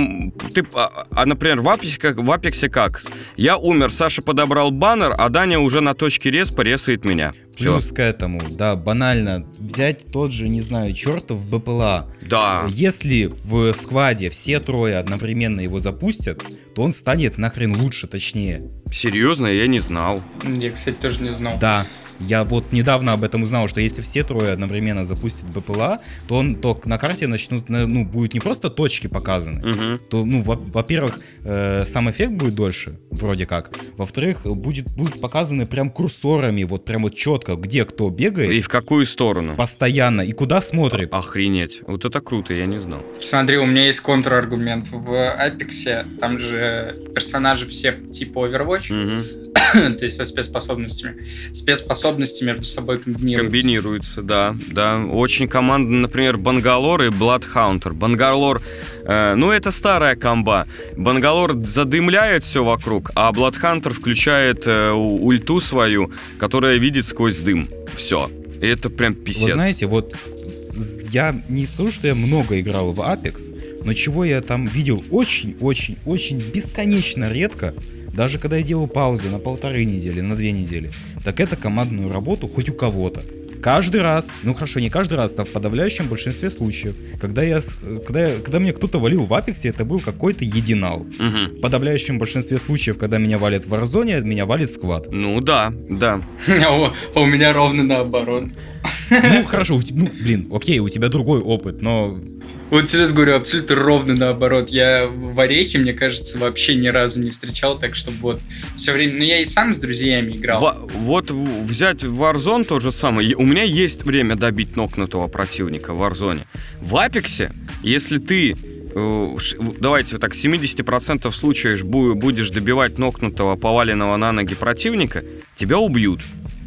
ты, а, а, например, в Апексе, как, в Апексе как? Я умер, Саша подобрал баннер, а Даня уже на точке респа ресает меня. Все. плюс к этому, да, банально, взять тот же, не знаю, чертов БПЛА. Да. Если в скваде все трое одновременно его запустят, то он станет нахрен лучше, точнее. Серьезно, я не знал. Я, кстати, тоже не знал. Да. Я вот недавно об этом узнал, что если все трое одновременно запустят БПЛА, то, он, то на карте начнут, на- ну, будет не просто точки показаны, Мгм. то, ну, во- во-первых, э, сам эффект будет дольше, вроде как. Во-вторых, будет, будут показаны прям курсорами, вот прям вот четко, где кто бегает, И в какую сторону? постоянно, и куда смотрит. Охренеть. Вот это круто, я не знал. Смотри, у меня есть контраргумент. В Апексе там же персонажи все типа Overwatch, Мгм. то есть со спецспособностями. Спецспособности между собой комбинируются. Комбинируется, да, да. Очень команда, например, Бангалор и Бладхаунтер. Бангалор, э, ну это старая комба. Бангалор задымляет все вокруг, а Бладхантер включает э, ульту свою, которая видит сквозь дым. Все. И это прям писец. Вы знаете, вот я не скажу, что я много играл в Apex, но чего я там видел очень-очень-очень бесконечно редко, даже когда я делал паузы на полторы недели, на две недели, так это командную работу хоть у кого-то. Каждый раз, ну хорошо, не каждый раз, а в подавляющем большинстве случаев, когда, я, когда, я- когда меня кто-то валил в Апексе, это был какой-то единал. Мгм. В подавляющем большинстве случаев, когда меня валят в Warzone, меня валит сквад. Ну да, да. А у- а у меня ровно наоборот. Ну хорошо, ну блин, окей, у тебя другой опыт, но Вот сейчас говорю, абсолютно ровно наоборот. Я в Орехе, мне кажется, вообще ни разу не встречал, так чтобы вот все время... Ну, я и сам с друзьями играл. Во- вот взять Warzone то же самое. У меня есть время добить нокнутого противника в Warzone. В Апексе, если ты э, давайте так, 70% случаев бу- будешь добивать нокнутого, поваленного на ноги противника, тебя убьют.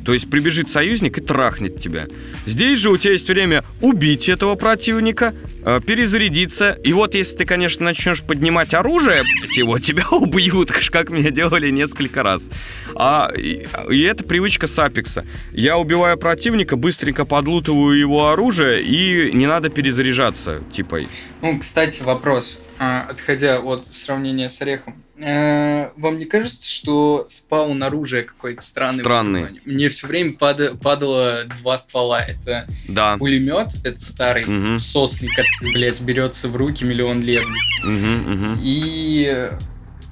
То есть прибежит союзник и трахнет тебя. Здесь же у тебя есть время убить этого противника, э, перезарядиться. И вот если ты, конечно, начнешь поднимать оружие, его тебя убьют, как меня делали несколько раз. А, и, и это привычка с Апекса. Я убиваю противника, быстренько подлутываю его оружие, и не надо перезаряжаться, типа. Ну, кстати, вопрос, а, отходя от сравнения с Орехом. Э, Вам не кажется, что спаун оружия какой-то странный? Странный. Мне все время пада- падало два ствола. Это Да. пулемет, это старый, Мгм. сосный, который, блядь, берется в руки миллион лет. Мгм, мгм. И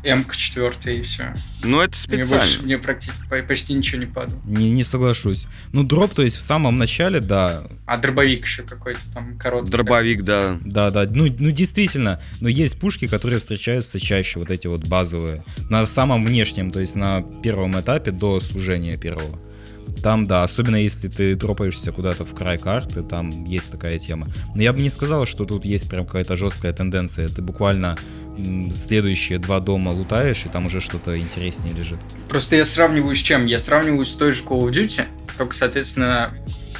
М-ка четвертая, и все. Ну, это Мне специально. больше, мне практически почти ничего не падало. Не, не соглашусь. Ну, дроп, то есть в самом начале, да, А дробовик еще какой-то там короткий. Дробовик, да. да, да, ну, ну действительно, но есть пушки, которые встречаются чаще, вот эти вот базовые, на самом внешнем, то есть на первом этапе до сужения первого. Там, да, особенно если ты дропаешься куда-то в край карты, там есть такая тема. Но я бы не сказал, что тут есть прям какая-то жесткая тенденция. Ты буквально м, следующие два дома лутаешь, и там уже что-то интереснее лежит. Просто я сравниваю с чем? Я сравниваю с той же Call of Duty, только, соответственно,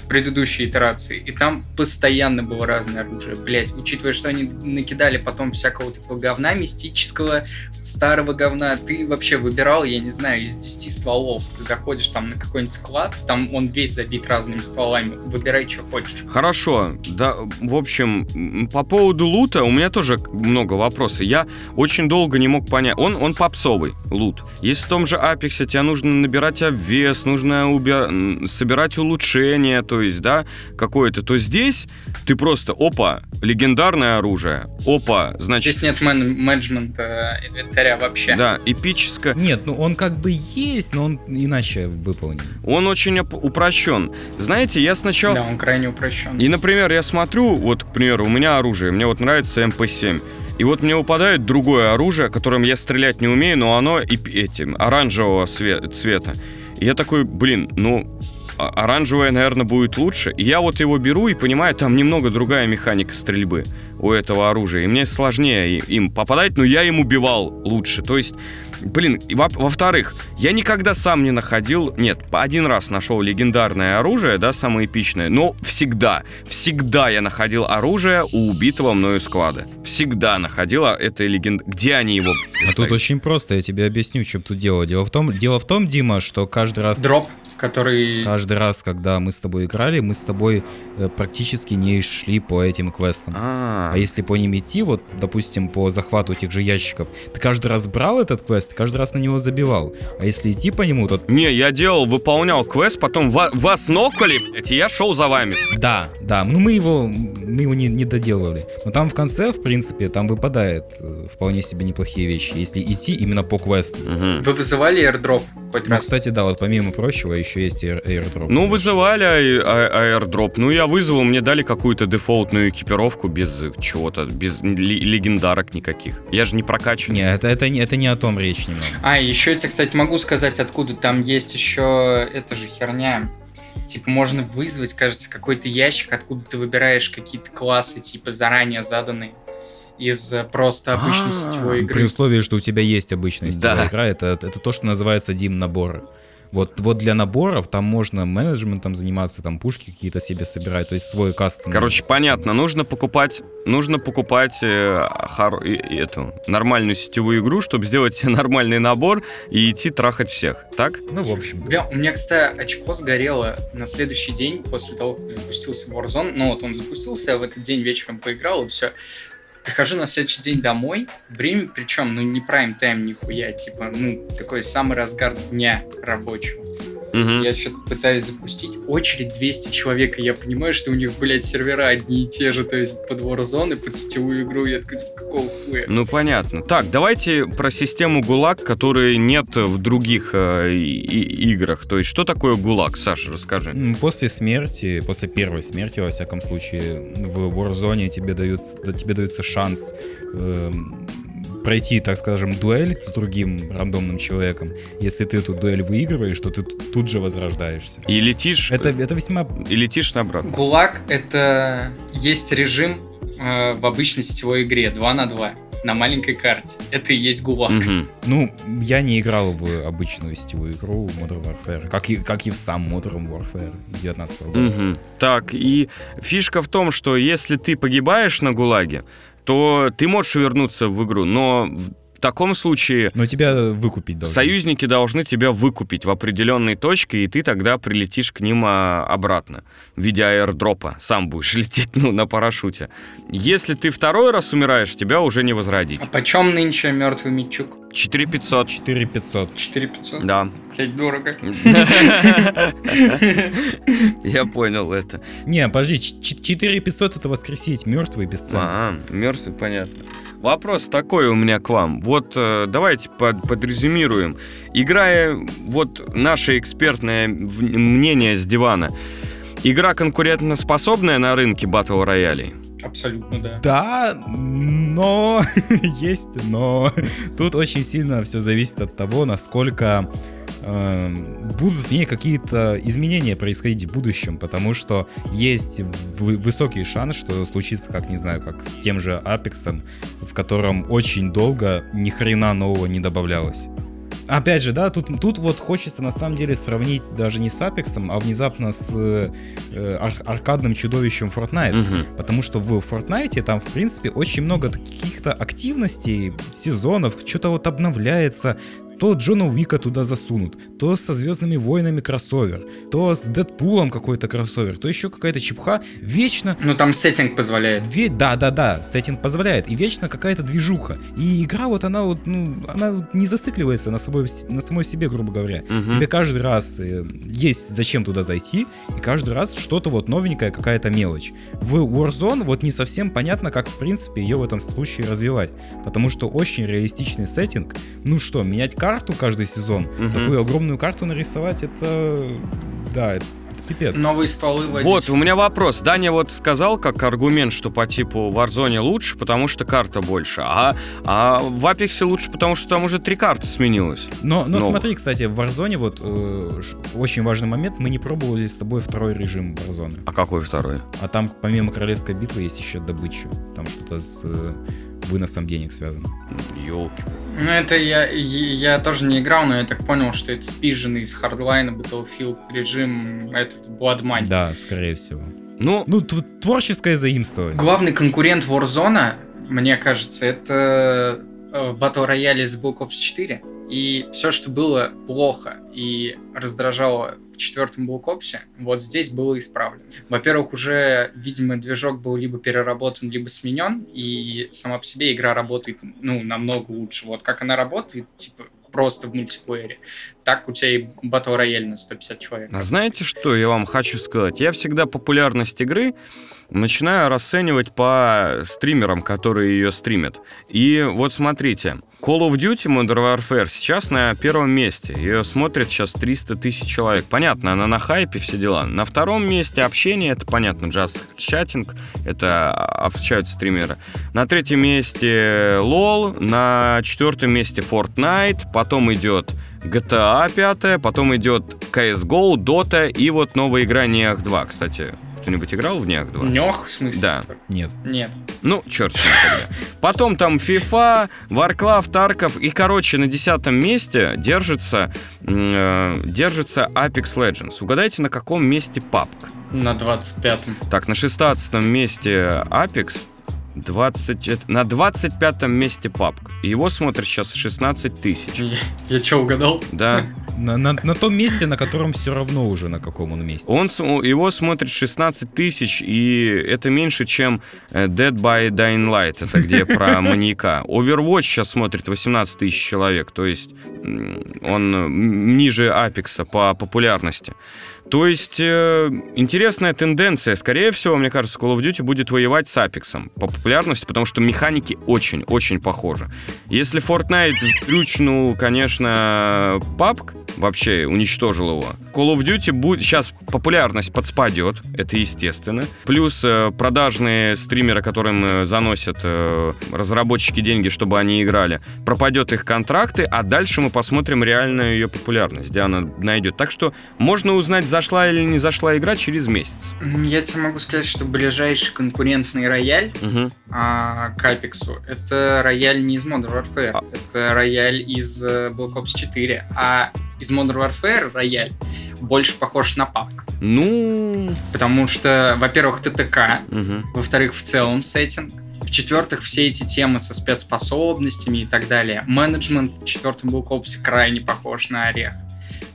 предыдущей итерации. И там постоянно было разное оружие. Блять, учитывая, что они накидали потом всякого вот этого говна мистического, старого говна, ты вообще выбирал, я не знаю, из 10 стволов. Ты заходишь там на какой-нибудь склад, там он весь забит разными стволами. Выбирай, что хочешь. Хорошо, да, в общем, по поводу лута у меня тоже много вопросов. Я очень долго не мог понять. Он, он попсовый, лут. Если в том же Апексе тебе нужно набирать обвес, нужно уби- собирать улучшения, то есть, да, какое-то, то здесь ты просто, опа, легендарное оружие, опа, значит, Здесь нет мен- менеджмента инвентаря вообще. да, эпическое. Нет, ну он как бы есть, но он иначе выполнен. Он очень оп- упрощен. Знаете, я сначала... Да, он крайне упрощен. И, например, я смотрю, вот, к примеру, у меня оружие, мне вот нравится МП-7. И вот мне выпадает другое оружие, которым я стрелять не умею, но оно и этим, оранжевого све- цвета. И я такой, блин, ну, оранжевое, наверное, будет лучше. Я вот его беру и понимаю, там немного другая механика стрельбы у этого оружия. И мне сложнее им попадать, но я им убивал лучше. То есть, блин, во- во-вторых, я никогда сам не находил... Нет, один раз нашел легендарное оружие, да, самое эпичное, но всегда, всегда я находил оружие у убитого мною склада. Всегда находила это легенд... Где они его А тут очень просто, я тебе объясню, чем тут дело. Дело в том, дело в том, Дима, что каждый раз, Дроп, который... каждый раз, когда мы с тобой играли, мы с тобой э, практически не шли по этим квестам. А, А если по ним идти, вот, допустим, по захвату тех же ящиков, ты каждый раз брал этот квест, каждый раз на него забивал. А если идти по нему, то Не, я делал, выполнял квест, потом ва- вас нокали, блядь, и я шел за вами. да, да, ну мы его, мы его не, не доделывали. Но там в конце, в принципе, там выпадает э, вполне себе неплохие вещи, если идти именно по квесту. Мгм. Вы вызывали airdrop хоть Ну, раз? кстати, да, вот помимо прочего, еще есть air- airdrop. Ну, вызывали а- а- аирдроп. Ну, я вызвал, мне дали какую-то дефолтную экипировку без чего-то, без легендарок никаких. Я же не прокачан. Не, это, это, не- это не о том речь немного. А, еще я тебе, кстати, могу сказать, откуда там есть еще эта же херня. Типа, можно вызвать, кажется, какой-то ящик, откуда ты выбираешь какие-то классы, типа, заранее заданные из э, просто обычной А, сетевой При игры. условии, что у тебя есть обычная сетевая Да. игра, это, это то, что называется дим наборы. Вот, вот для наборов там можно менеджментом заниматься, там пушки какие-то себе собирать, то есть свой кастом. Короче, понятно, нужно покупать, нужно покупать э, хор- и эту нормальную сетевую игру, чтобы сделать себе нормальный набор и идти трахать всех, так? Ну, в общем. Бля, у меня, кстати, очко сгорело на следующий день после того, как запустился Warzone. Ну вот он запустился, я в этот день вечером поиграл, и все. Прихожу на следующий день домой, время причем, ну не прайм тайм нихуя, типа, ну такой самый разгар дня рабочего. Я что-то пытаюсь запустить. Очередь 200 человек, и я понимаю, что у них, блядь, сервера одни и те же, то есть под Warzone и под сетевую игру. Я такой, типа, какого хуя? Ну, понятно. Так, давайте про систему ГУЛАГ, которой нет в других э, и- играх. То есть, что такое ГУЛАГ, Саша, расскажи. После смерти, после первой смерти, во всяком случае, в Warzone тебе дается, да, тебе дается шанс эм, пройти, так скажем, дуэль с другим рандомным человеком. Если ты эту дуэль выигрываешь, то ты тут же возрождаешься. И летишь, Это, это весьма... и летишь обратно. ГУЛАГ — это есть режим э, в обычной сетевой игре 2 на 2 на маленькой карте. Это и есть ГУЛАГ. Мгм. Ну, я не играл в обычную сетевую игру Modern Warfare, как и, как и в сам Modern Warfare 19 года. Мгм. Так, и фишка в том, что если ты погибаешь на ГУЛАГе, то ты можешь вернуться в игру, но таком случае Но тебя выкупить должны. союзники должны тебя выкупить в определенной точке, и ты тогда прилетишь к ним а, обратно в виде аирдропа. Сам будешь лететь ну, на парашюте. Если ты второй раз умираешь, тебя уже не возродить. А почем нынче мертвый Митчук? 4500. 4500. 4500? Да. Блять, дорого. Я понял это. Не, подожди, ч- ч- 4500 это воскресить, мертвый бесценно. А, мертвый, понятно. Вопрос такой у меня к вам. Вот э, давайте под, подрезюмируем. Играя, вот наше экспертное мнение с дивана. Игра конкурентоспособная на рынке батл роялей? Абсолютно, да. Да, но есть, но тут очень сильно все зависит от того, насколько будут в ней какие-то изменения происходить в будущем, потому что есть вы- высокий шанс, что случится, как не знаю, как с тем же Apex, в котором очень долго ни хрена нового не добавлялось. Опять же, да, тут, тут вот хочется на самом деле сравнить даже не с Apex, а внезапно с э, э, ар- аркадным чудовищем Fortnite. Мгм. Потому что в Fortnite там, в принципе, очень много каких-то активностей, сезонов, что-то вот обновляется. То Джона Уика туда засунут, то со Звездными войнами кроссовер, то с Дэдпулом какой-то кроссовер, то еще какая-то чепха. Вечно Ну там сеттинг позволяет. Ве- Да, да, да, сеттинг позволяет. И вечно какая-то движуха. И игра вот она вот, ну, она вот не зацикливается на, собой, на самой себе, грубо говоря. Мгм. Тебе каждый раз э, есть зачем туда зайти, и каждый раз что-то вот новенькое, какая-то мелочь. В Warzone вот не совсем понятно, как в принципе ее в этом случае развивать. Потому что очень реалистичный сеттинг. Ну что, менять карту каждый сезон, Мгм. такую огромную карту нарисовать, это... Да, это, пипец. Новые стволы вводить. Вот, у меня вопрос. Даня вот сказал как аргумент, что по типу в Warzone лучше, потому что карта больше, а, а в Apex лучше, потому что там уже три карты сменилось. Но, но новых. смотри, кстати, в Warzone вот э, очень важный момент, мы не пробовали с тобой второй режим Warzone. А какой второй? А там помимо Королевской битвы есть еще добыча. Там что-то с э, выносом денег связано. Елки. Ну, это я, я, тоже не играл, но я так понял, что это спиженный из хардлайна Battlefield режим, этот Blood Money. Да, скорее всего. Ну, Ну, тв- творческое заимствование. Главный конкурент Warzone, мне кажется, это э, Battle Royale из Black Ops 4. И все, что было плохо и раздражало в четвертом Black Ops, вот здесь было исправлено. Во-первых, уже, видимо, движок был либо переработан, либо сменен, и сама по себе игра работает, ну, намного лучше. Вот как она работает, типа, просто в мультиплеере, так у тебя и Battle Royale на 150 человек. а знаете, что я вам хочу сказать? Я всегда популярность игры начинаю расценивать по стримерам, которые ее стримят. И вот смотрите, Call of Duty Modern Warfare сейчас на первом месте. Ее смотрят сейчас 300 тысяч человек. Понятно, она на хайпе, все дела. На втором месте общение, это понятно, Just Chatting, это общаются стримеры. На третьем месте LOL, на четвертом месте Fortnite, потом идет GTA 5, потом идет CSGO, Dota и вот новая игра Неах 2. Кстати, кто-нибудь играл в Неах 2? Нёх, в смысле? Да. Нет. Нет. Ну, черт с ним тогда. Потом там FIFA, Warcraft, Tarkov. И, короче, на десятом месте держится, э, держится Apex Legends. Угадайте, на каком месте PUBG? На 25-м. Так, на шестнадцатом месте Apex, 20, это- на 25 месте PUBG. Его смотрит сейчас 16 тысяч. Я, я чё, угадал? Да. На, на- на том месте, на котором все равно уже на каком он месте. Он, его смотрит 16 тысяч, и это меньше, чем э, Dead by Dying Light, это где про маньяка. Overwatch сейчас смотрит 18 тысяч человек, то есть он м, ниже Апекса по популярности. То есть э, интересная тенденция. Скорее всего, мне кажется, Call of Duty будет воевать с Апексом по популярности, потому что механики очень-очень похожи. Если Fortnite включнул, конечно, PUBG, вообще уничтожил его, Call of Duty будет... Сейчас популярность подспадет, это естественно. Плюс э, продажные стримеры, которым э, заносят э, разработчики деньги, чтобы они играли, пропадет их контракты, а дальше мы посмотрим реальную ее популярность, где она найдет. Так что можно узнать, зашла или не зашла игра через месяц. Я тебе могу сказать, что ближайший конкурентный рояль Мгм. а, к Апексу это рояль не из Modern Warfare, А. это рояль из э, Black Ops 4, а из Modern Warfare рояль больше похож на PUBG. Ну... Потому что, во-первых, ТТК, мгм. во-вторых, в целом сеттинг, в-четвертых, все эти темы со спецспособностями и так далее. Менеджмент в четвертом Black Ops крайне похож на орех.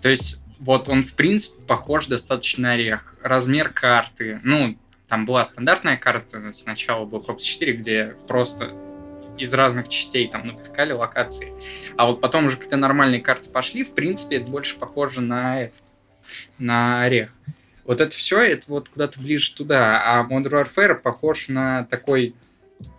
То есть, вот он, в принципе, похож достаточно на орех. Размер карты, ну, там была стандартная карта с начала Black Ops 4, где просто из разных частей там навтыкали локации. А вот потом уже, когда нормальные карты пошли, в принципе, это больше похоже на этот, на орех. Вот это все, это вот куда-то ближе туда. А Modern Warfare похож на такой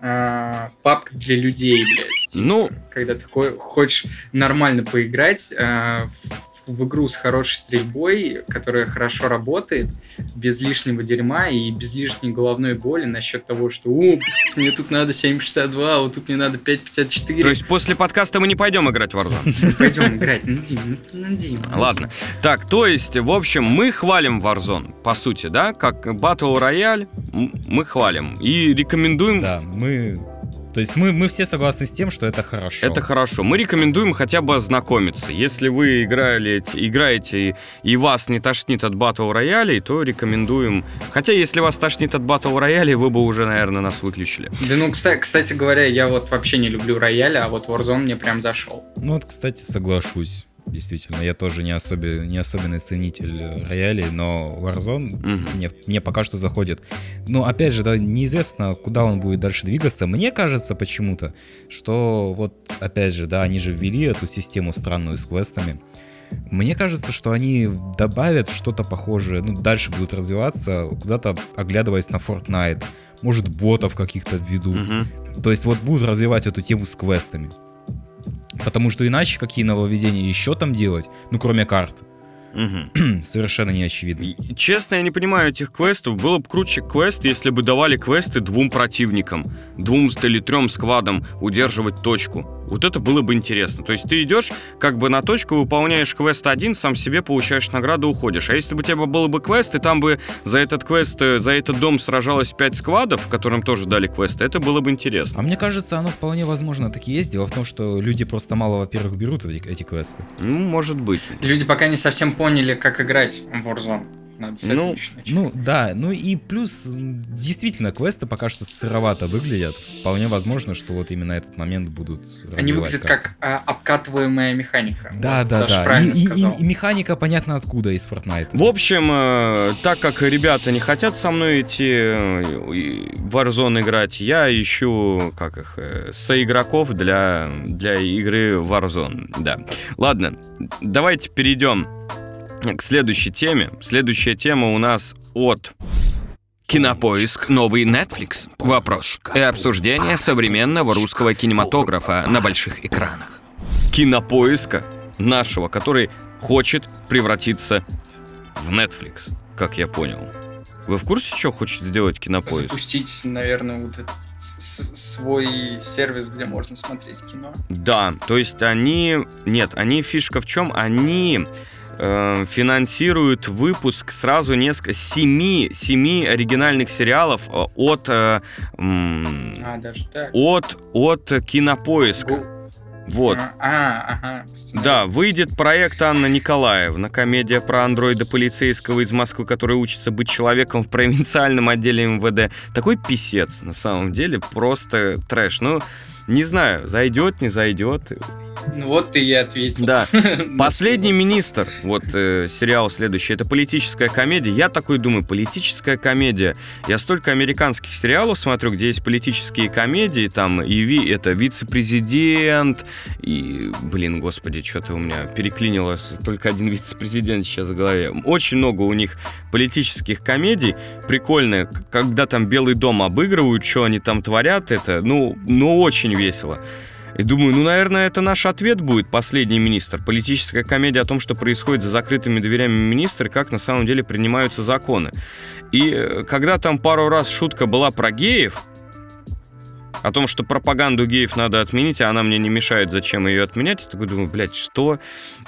э, папк для людей, блядь. Ну, Когда ты хо- хочешь нормально поиграть э, в, в игру с хорошей стрельбой, которая хорошо работает, без лишнего дерьма и без лишней головной боли насчет того, что «О, блядь, мне тут надо 7.62, а вот тут мне надо 5.54». то есть после подкаста мы не пойдем играть в Warzone. Пойдем играть, ну, Дим, ну, ну, Дим. ну, Ладно. Так, то есть, в общем, мы хвалим Warzone, по сути, да? Как Battle Royale мы хвалим и рекомендуем Да, мы... То есть мы, мы все согласны с тем, что это хорошо. Это хорошо. Мы рекомендуем хотя бы ознакомиться. Если вы играли, играете и, вас не тошнит от батл роялей, то рекомендуем. Хотя, если вас тошнит от батл роялей, вы бы уже, наверное, нас выключили. Да ну, кстати, кстати говоря, я вот вообще не люблю рояли, а вот Warzone мне прям зашел. Ну вот, кстати, соглашусь. Действительно, я тоже не, особи- не особенный ценитель э, роялей, но Warzone Мгм. мне, мне пока что заходит. Но опять же, да, неизвестно, куда он будет дальше двигаться. Мне кажется почему-то, что вот, опять же, да, они же ввели эту систему странную с квестами. Мне кажется, что они добавят что-то похожее, ну, дальше будут развиваться, куда-то оглядываясь на Fortnite. Может, ботов каких-то введут. Мгм. То есть вот будут развивать эту тему с квестами. Потому что иначе какие нововведения еще там делать, ну кроме карт, Мгм. совершенно не очевидно. Честно, я не понимаю этих квестов. Было бы круче квест, если бы давали квесты двум противникам, двум или трем сквадам удерживать точку. Вот это было бы интересно. То есть ты идешь как бы на точку, выполняешь квест один, сам себе получаешь награду, уходишь. А если бы у тебя был бы квест, и там бы за этот квест, э, за этот дом сражалось пять сквадов, которым тоже дали квесты, это было бы интересно. А мне кажется, оно вполне возможно так и есть. Дело в том, что люди просто мало, во-первых, берут эти, эти квесты. Ну, может быть. Люди пока не совсем поняли, как играть в Warzone. Надо с Ну, начать. Ну да, ну и плюс, действительно, квесты пока что сыровато выглядят. Вполне возможно, что вот именно этот момент будут Они выглядят как-то. как а, обкатываемая механика. Да, Вот да, Саша да. И, и- сказал. и- и механика понятно откуда из Fortnite. В общем, э, так как ребята не хотят со мной идти э, в Warzone играть, я ищу, как их, э, соигроков для, для игры Warzone, да. Ладно, давайте перейдем к следующей теме. Следующая тема у нас от Кинопоиск новый Netflix? Вопрос. И обсуждение современного русского кинематографа на больших экранах. Кинопоиска нашего, который хочет превратиться в Netflix, как я понял. Вы в курсе, что хочет сделать кинопоиск? Запустить, наверное, вот этот свой сервис, где можно смотреть кино. Да, то есть они... Нет, они фишка в чем? Они э, финансируют выпуск сразу несколько... Семи, семи оригинальных сериалов э, от... э, м, А, от, от кинопоиска. Вот. А, а, ага. Да, выйдет проект Анна Николаевна, комедия про андроида полицейского из Москвы, который учится быть человеком в провинциальном отделе МВД. Такой писец, на самом деле, просто трэш. Ну, не знаю, зайдет, не зайдет. Ну вот ты и ответил. Да. Ну, Последний министр, вот э, сериал следующий, это политическая комедия. Я такой думаю, политическая комедия. Я столько американских сериалов смотрю, где есть политические комедии, там и ви, это вице-президент, и, блин, господи, что-то у меня переклинило с- только один вице-президент сейчас в голове. Очень много у них политических комедий, прикольные, к- когда там Белый дом обыгрывают, что они там творят, это, ну, ну очень весело. И думаю, ну, наверное, это наш ответ будет, последний министр. Политическая комедия о том, что происходит за закрытыми дверями министра, как на самом деле принимаются законы. И э, когда там пару раз шутка была про геев, о том, что пропаганду геев надо отменить, а она мне не мешает, зачем ее отменять, я такой думаю, блядь, что?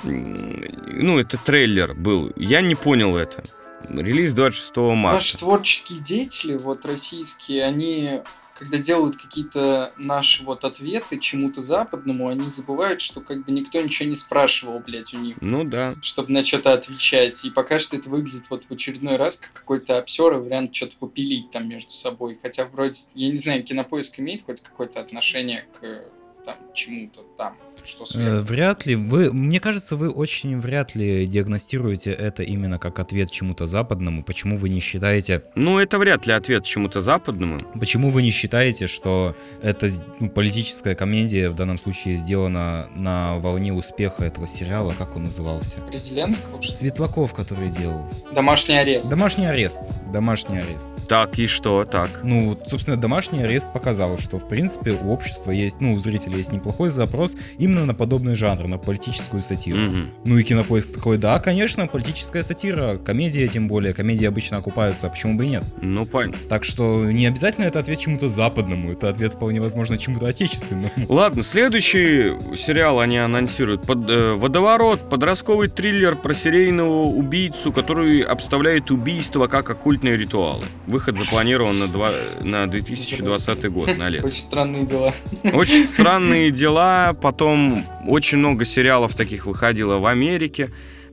Ну, это трейлер был. Я не понял это. Релиз 26 марта. Наши творческие деятели, вот российские, они, когда делают какие-то наши вот ответы чему-то западному, они забывают, что как бы никто ничего не спрашивал, блядь, у них, Ну да. чтобы на что-то отвечать. И пока что это выглядит вот в очередной раз как какой-то обсер и вариант что-то попилить там между собой. Хотя вроде, я не знаю, кинопоиск имеет хоть какое-то отношение к там чему-то там, что Э, сверху. Вряд ли. Вы, мне кажется, вы очень вряд ли диагностируете это именно как ответ чему-то западному. Почему вы не считаете, Ну, это вряд ли ответ чему-то западному. почему вы не считаете, что эта ну, политическая комедия в данном случае сделана на волне успеха этого сериала, как он назывался? Зеленского? Светлаков, который делал. Домашний арест. Домашний арест. Домашний арест. Так, и что? Так. Ну, собственно, домашний арест показал, что, в принципе, у общества есть, ну, у зрителей есть неплохой запрос именно на подобный жанр, на политическую сатиру. Мгм. Ну и кинопоиск такой, да, конечно, политическая сатира, комедия тем более, комедии обычно окупаются, а почему бы и нет? Ну, понятно. Так что не обязательно это ответ чему-то западному, это ответ вполне возможно чему-то отечественному. Ладно, следующий сериал они анонсируют. Под, э, «Водоворот» — подростковый триллер про серийного убийцу, который обставляет убийство как оккультные ритуалы. Выход запланирован на, два, на 2020 год, на лето. Очень странные дела. Очень странные дела. Потом очень много сериалов таких выходило в Америке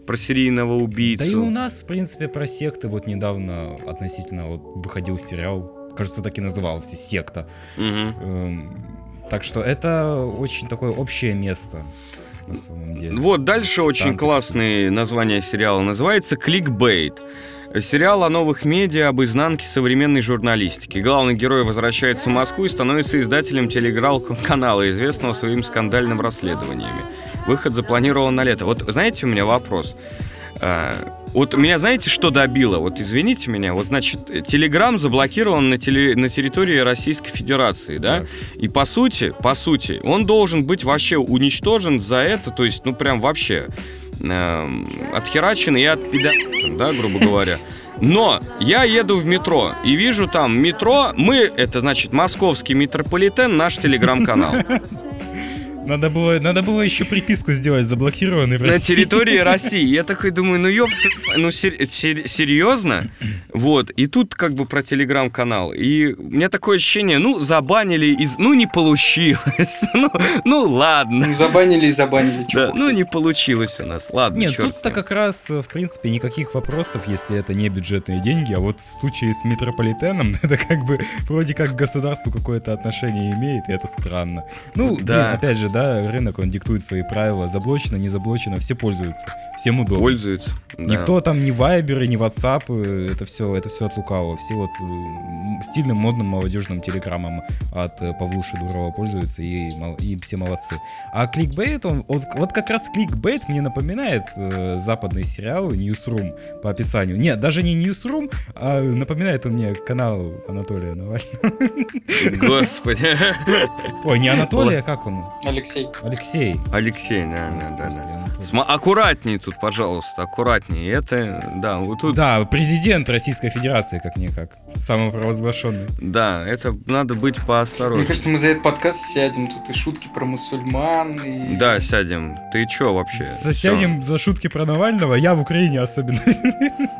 про серийного убийцу. Да и у нас, в принципе, про секты вот недавно относительно вот выходил сериал, кажется, так и назывался, «Секта». Мгм. Эм, Так что это очень такое общее место, на самом деле. Вот дальше очень Сектанты. классное название сериала. Называется «Кликбейт». Сериал о новых медиа, об изнанке современной журналистики. Главный герой возвращается в Москву и становится издателем телеграм-канала, известного своим скандальным расследованиями. Выход запланирован на лето. Вот знаете, у меня вопрос. А, Вот меня, знаете, что добило? Вот извините меня, вот, значит, Телеграм заблокирован на, теле- на территории Российской Федерации, да? Так. И по сути, по сути, он должен быть вообще уничтожен за это, то есть, ну прям вообще эм, отхерачен и отпидорен, да, грубо говоря. Но я еду в метро и вижу там метро, мы, это значит московский метрополитен, наш телеграм-канал. Надо было, надо было еще приписку сделать, заблокированный в На России. территории России. Я такой думаю, ну ёпта, ну сер- сер- серьезно? Вот, и тут как бы про телеграм-канал. И у меня такое ощущение, ну, забанили из... Ну, не получилось. Ну, ну ладно. Ну, забанили и забанили. Да, ну, не получилось у нас. Ладно, Нет, тут-то как раз, э, в принципе, никаких вопросов, если это не бюджетные деньги, а вот в случае с метрополитеном, это как бы вроде как государству какое-то отношение имеет, и это странно. Ну, Да. блин, опять же, же, да, рынок, он диктует свои правила. Заблочено, не заблочено, все пользуются. Всем удобно. Пользуется. да. Никто там ни вайберы, ни ватсапы, это все, это все от лукавого. Все вот э, стильным, модным, молодежным телеграммом от э, Павлуши Дурова пользуются, и, и все молодцы. А кликбейт, он, вот, вот как раз кликбейт мне напоминает э, западный сериал Newsroom по описанию. Нет, даже не Newsroom, а напоминает он мне канал Анатолия Навального. Господи. Ой, не Анатолий, а как он? Алексей. Алексей. Алексей, да, да, да, да. Анатолий. Сма- аккуратней тут, пожалуйста, аккуратней. Это, да, вот тут, да. Да, президент Российской Федерации, как-никак. Самопровозглашенный. это надо быть Мне поосторожнее. кажется, мы за этот подкаст сядем. Тут и шутки про мусульман, и... Да, сядем. Ты чё вообще? Засядем за шутки про Навального, я в Украине особенно.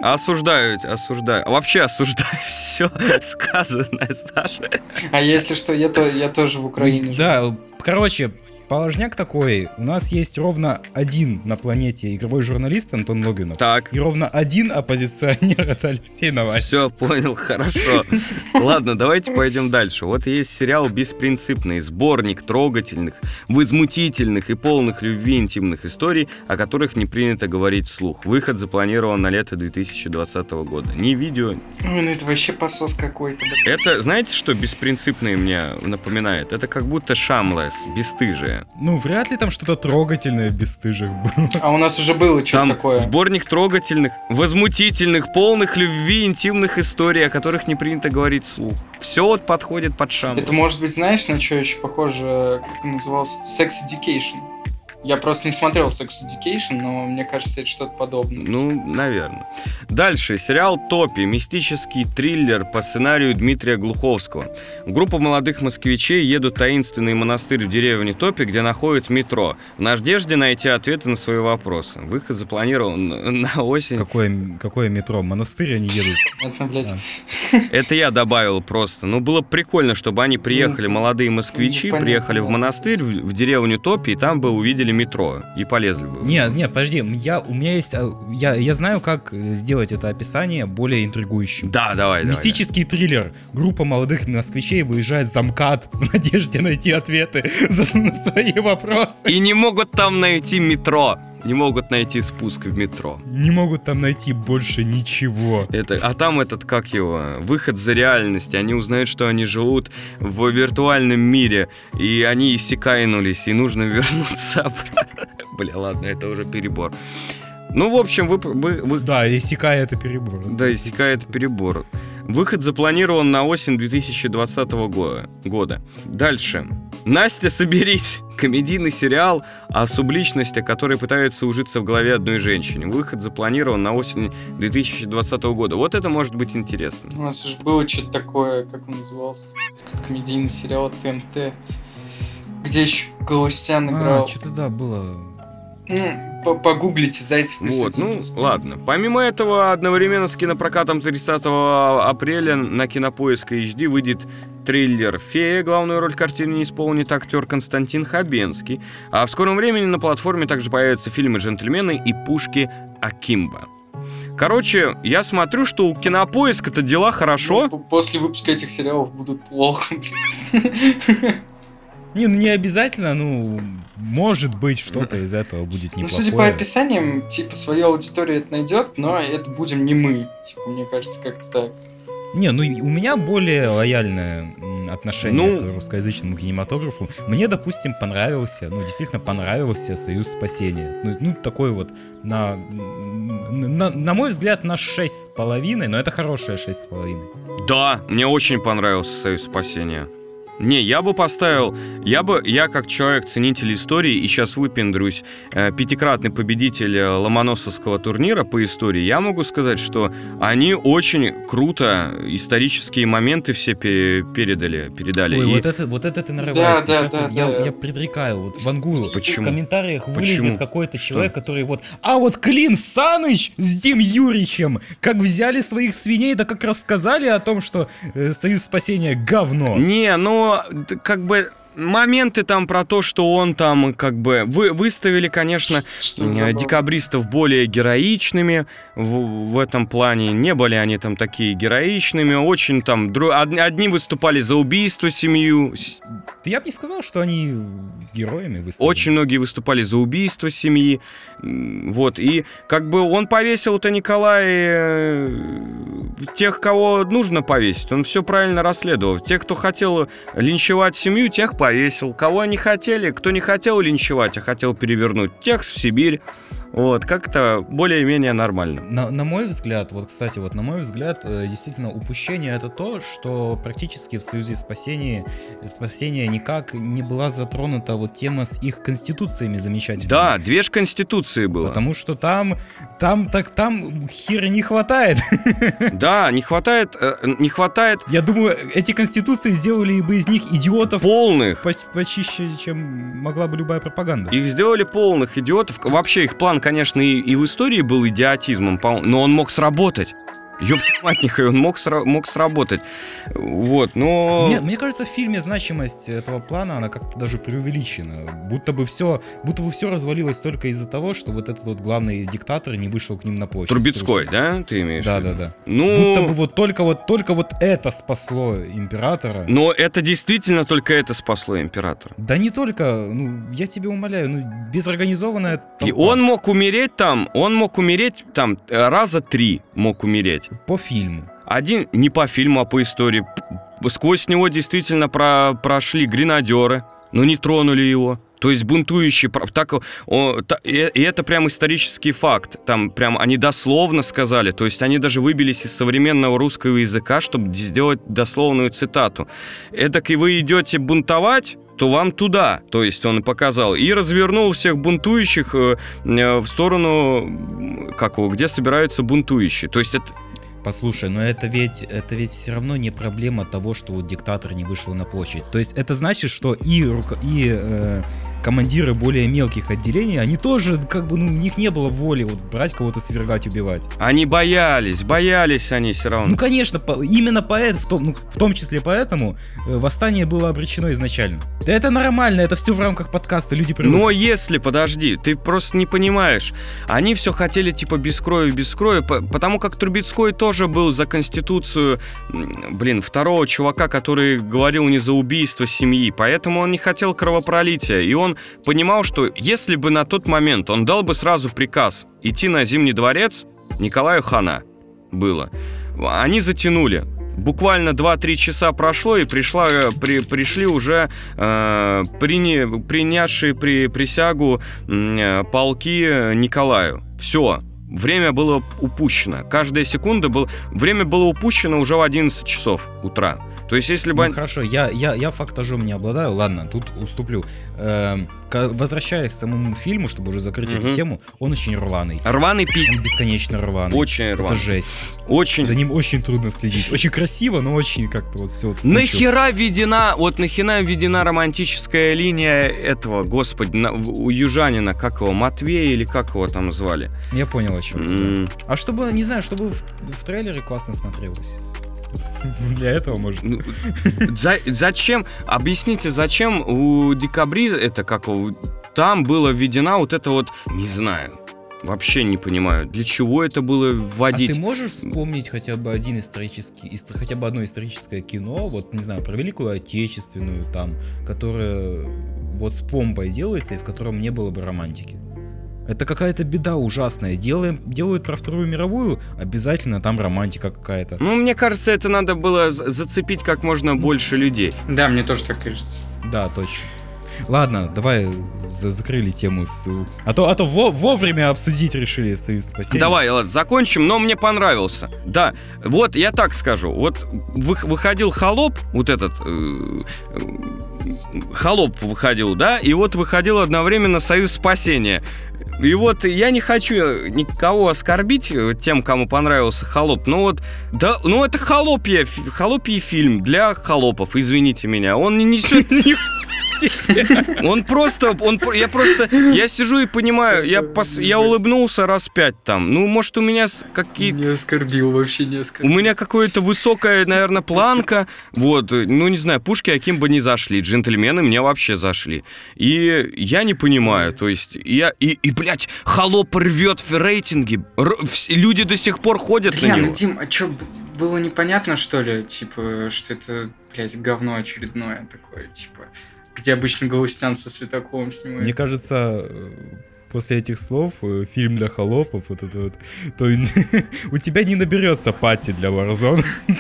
Осуждаю, осуждаю. Вообще осуждаю все сказанное, Саша. А если что, я, то, я тоже в Украине живу. Да, короче, положняк такой. У нас есть ровно один на планете игровой журналист Антон Логинов. Так, И ровно один оппозиционер это Алексей Навальный. все, понял, хорошо. Ладно, давайте пойдем дальше. Вот есть сериал «Беспринципный», сборник трогательных, возмутительных и полных любви интимных историй, о которых не принято говорить вслух. Выход запланирован на лето 2020 года. Ни видео, Ой, ну это вообще посос какой-то. Это, знаете, что беспринципное мне напоминает? Это как будто шамлес, Ну, вряд ли там что-то трогательное в бесстыжих было. А у нас уже было что-то Там такое. сборник трогательных, возмутительных, полных любви, интимных историй, о которых не принято говорить вслух. Все вот подходит под шамлес. Это может быть, знаешь, на что еще похоже, как назывался? Sex Education. Я просто не смотрел Sex Education, но мне кажется, это что-то подобное. Ну, наверное. Дальше. Сериал «Топи». Мистический триллер по сценарию Дмитрия Глуховского. Группа молодых москвичей едут в таинственный монастырь в деревне Топи, где находят метро. В надежде найти ответы на свои вопросы. Выход запланирован на осень. Какое, какое метро? Монастырь они едут. Это, я добавил просто. Ну, было бы прикольно, чтобы они приехали, Ну, молодые москвичи, приехали в монастырь, в, в деревню Топи, и там бы увидели метро. И полезли бы. Нет, нет, подожди, я, у меня есть, а, я, я знаю, как э, сделать это описание более интригующим. Да, давай, давай. Мистический триллер. Группа молодых москвичей выезжает за МКАД в надежде найти ответы за, на свои вопросы. И не могут там найти метро. Не могут найти спуск в метро. Не могут там найти больше ничего. Это, а там этот, как его, выход за реальность. Они узнают, что они живут в виртуальном мире, и они иссякайнулись, и нужно вернуться. Бля, ладно, это уже перебор. Ну, в общем, вы, вы, вы- Да, иссякая это перебор. да, иссякает перебор. Выход запланирован на осень 2020 года. года. Дальше. Настя, соберись! Комедийный сериал о субличности, который пытается ужиться в голове одной женщине. Выход запланирован на осень 2020 года. Вот это может быть интересно. у нас уже было что-то такое, как он назывался, комедийный сериал ТНТ, где еще Галустян играл. А, что-то да, было. Ну, по- погуглите, Зайцев плюс Вот, один ну, плюс. ладно. Помимо этого, одновременно с кинопрокатом 30 апреля на Кинопоиск HD выйдет триллер «Фея». Главную роль в картине не исполнит актер Константин Хабенский. А в скором времени на платформе также появятся фильмы «Джентльмены» и «Пушки Акимба». Короче, я смотрю, что у Кинопоиска-то дела хорошо. Ну, после выпуска этих сериалов будут плохо. Не, ну не обязательно, ну, может быть, что-то из этого будет Ну, неплохое. судя по описаниям, типа, свою аудиторию это найдет, но это будем не мы. Типа, мне кажется, как-то так. Не, ну у меня более лояльное отношение Ну- к русскоязычному кинематографу. Мне, допустим, понравился, ну, действительно понравился «Союз спасения». Ну, ну, такой вот, на, на, на мой взгляд, на 6,5, но это хорошее 6,5. Да, мне очень понравился «Союз спасения». Не, я бы поставил, я бы, я как человек-ценитель истории, и сейчас выпендрюсь, э, пятикратный победитель э, Ломоносовского турнира по истории, я могу сказать, что они очень круто исторические моменты все пе- передали, передали. Ой, И вот это, вот это ты нарываешься. да, Сейчас да, вот я, да. я предрекаю, вот Вангую, Почему? в комментариях Почему? вылезет какой-то Что? человек, который вот, а вот Клим Саныч с Дим Юричем, как взяли своих свиней, да как рассказали о том, что э, Союз спасения говно. Не, ну, т- как бы, моменты там про то, что он там как бы вы выставили, конечно, Что декабристов более героичными в, в этом плане. Не были они там такие героичными. Очень там дру- од- одни выступали за убийство семью, Да Я бы не сказал, что они героями выступили. очень многие выступали за убийство семьи. Вот, и как бы он повесил-то Николай э, тех, кого нужно повесить. Он все правильно расследовал. Тех, кто хотел линчевать семью, тех повесил. Кого не хотели, кто не хотел линчевать, а хотел перевернуть, тех в Сибирь. Вот, как-то более-менее нормально. На, на мой взгляд, вот, кстати, вот на мой взгляд, э, действительно, упущение это то, что практически в Союзе спасения, спасения никак не была затронута вот тема с их конституциями замечательными. Да, две ж конституции было. Потому что там, там, так, там хера не хватает. Да, не хватает, э, не хватает Я думаю, эти конституции сделали бы из них идиотов полных. поч- почище, чем могла бы любая пропаганда. Их сделали полных идиотов. Вообще их план, конечно, и, и в истории был идиотизмом, но он мог сработать. Твою мать, нихуя, он мог, сра- мог сработать. Вот, но... Мне, мне кажется, в фильме значимость этого плана, она как-то даже преувеличена. Будто бы все, будто бы все развалилось только из-за того, что вот этот вот главный диктатор не вышел к ним на площадь. Трубецкой, да, ты имеешь? в Да, виду? да, да. Ну, Будто бы вот только вот только вот это спасло императора. но это действительно только это спасло императора. Да не только, ну, я тебе умоляю, ну, безорганизованная И толпа. он мог умереть там, он мог умереть там э, раза три мог умереть. По фильму. Один не по фильму, а по истории. Сквозь него действительно про- прошли гренадеры, но не тронули его. То есть бунтующие, так, о, та- и, это прям исторический факт. Там прям они дословно сказали, то есть они даже выбились из современного русского языка, чтобы сделать дословную цитату. Эдак и вы идете бунтовать, то вам туда, то есть он показал, и развернул всех бунтующих э, э, в сторону, как его, где собираются бунтующие. То есть это, Послушай, но это ведь это ведь все равно не проблема того, что вот диктатор не вышел на площадь. То есть это значит, что и руко- и э, командиры более мелких отделений, они тоже как бы ну у них не было воли вот брать кого-то свергать, убивать. Они боялись, боялись они все равно. Ну конечно, по- именно поэтому, в том, ну, в том числе поэтому э, восстание было обречено изначально. Да это нормально, это все в рамках подкаста, люди привыкли. Но если, подожди, ты просто не понимаешь, они все хотели типа без крови, без крови, по- потому как Трубецкой тоже был за конституцию, блин, второго чувака, который говорил не за убийство семьи, поэтому он не хотел кровопролития, и он понимал, что если бы на тот момент он дал бы сразу приказ идти на Зимний дворец, Николаю хана было, они затянули. Буквально 2-3 часа прошло, и пришла, э, при, пришли уже э, прини- принявшие при, присягу э, полки Николаю. Все. Время было упущено. Каждая секунда был... Время было упущено уже в 11 часов утра. То есть, если бы... Ну, хорошо, я, я, я фактажом не обладаю, ладно, тут уступлю. Эм, возвращаясь к самому фильму, чтобы уже закрыть Мгм. эту тему, он очень рваный. Рваный пик. Он бесконечно рваный. Очень Это рваный. жесть. Очень... За ним очень трудно следить. Очень красиво, но очень как-то вот все. Нахера введена, вот нахера введена романтическая линия этого, господи, на- у южанина, как его, Матвея или как его там звали? Я понял, о чем да. А чтобы, не знаю, чтобы в, в трейлере классно смотрелось. Для этого может. ну, за- зачем, объясните, зачем у Декабри, это как там была введена вот это вот, не знаю, вообще не понимаю, для чего это было А вводить. ты можешь вспомнить хотя бы один исторический, ис- хотя бы одно историческое кино, вот, не знаю, про Великую Отечественную там, которое вот с помпой делается и в котором не было бы романтики? Это какая-то беда ужасная. Делаем, делают про Вторую мировую, обязательно там романтика какая-то. Ну, мне кажется, это надо было за- зацепить как можно больше людей. Да, мне тоже так кажется. Да, точно. Ладно, давай за- закрыли тему с... А то, а то во- вовремя обсудить решили Союз спасения. Давай, ладно, закончим, но мне понравился. Да, вот я так скажу. Вот вы- выходил холоп, вот этот э, э, холоп выходил, да, и вот выходил одновременно Союз спасения. И вот я не хочу никого оскорбить тем, кому понравился холоп. Но вот, да, ну это холопья, холопий фильм для холопов, извините меня. Он не несет Он просто, он, я просто, я сижу и понимаю, я, пос- я улыбнулся раз пять там. Ну, может, у меня какие Не оскорбил, вообще не У оскорбил. меня какая-то высокая, наверное, планка. Вот, ну не знаю, пушки каким бы ни зашли, джентльмены мне вообще зашли. И я не понимаю, то есть я и, и блядь, холоп рвет в рейтинге. Р- люди до сих пор ходят Бля, на ну него. Дим, а чё, было непонятно, что ли, типа, что это, блядь, говно очередное такое, типа, где обычно Галустян со Светаковым снимает. Мне кажется, после этих слов э, фильм для холопов, вот это вот, то у тебя не наберется пати для Warzone.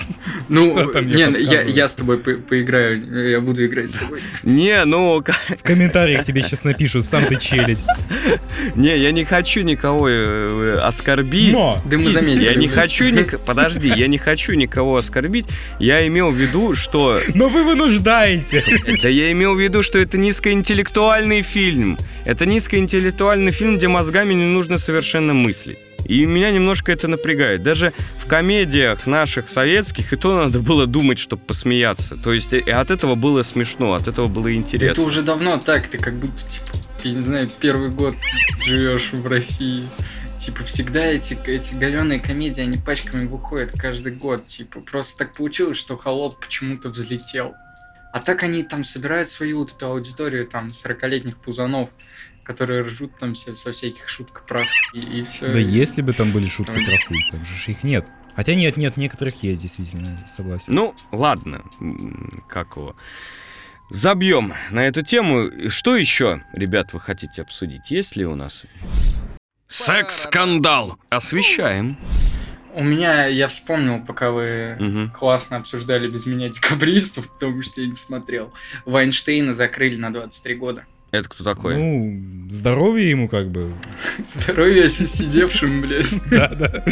Ну, не, я, с тобой по- поиграю, я буду играть с тобой. Не, ну, В комментариях тебе сейчас напишут, сам ты челядь. не, я не хочу никого э, оскорбить. Но! Да мы заметили. Я не хочу, ник- подожди, я не хочу никого оскорбить. Я имел в виду, что Но вы вынуждаете! Да я имел в виду, что это низкоинтеллектуальный фильм. Это низкоинтеллектуальный фильм, где мозгами не нужно совершенно мыслить. И меня немножко это напрягает. Даже в комедиях наших советских и то надо было думать, чтобы посмеяться. То есть и от этого было смешно, от этого было Да это интересно. уже давно так, ты как будто, типа, я не знаю, первый год живешь в России. Типа, всегда эти, эти говёные комедии, они пачками выходят каждый год. Типа, просто так получилось, что Холоп почему-то взлетел. А так они там собирают свою вот эту аудиторию, там, 40-летних пузанов, которые ржут там все со всяких шуток прав и, и все. Да если бы там были шутки Там про хуй, так же их нет. Хотя нет, нет, некоторых есть, действительно, согласен. Ну, ладно. Как его? Забьем на эту тему. Что еще, ребят, вы хотите обсудить? Есть ли у нас? Секс-скандал. Освещаем. У меня, я вспомнил, пока вы Мгм. классно обсуждали без меня декабристов, потому что я не смотрел. Вайнштейна закрыли на 23 года. Это кто такой? Ну, здоровье ему как бы. Здоровья сидевшим, блядь. Да, да.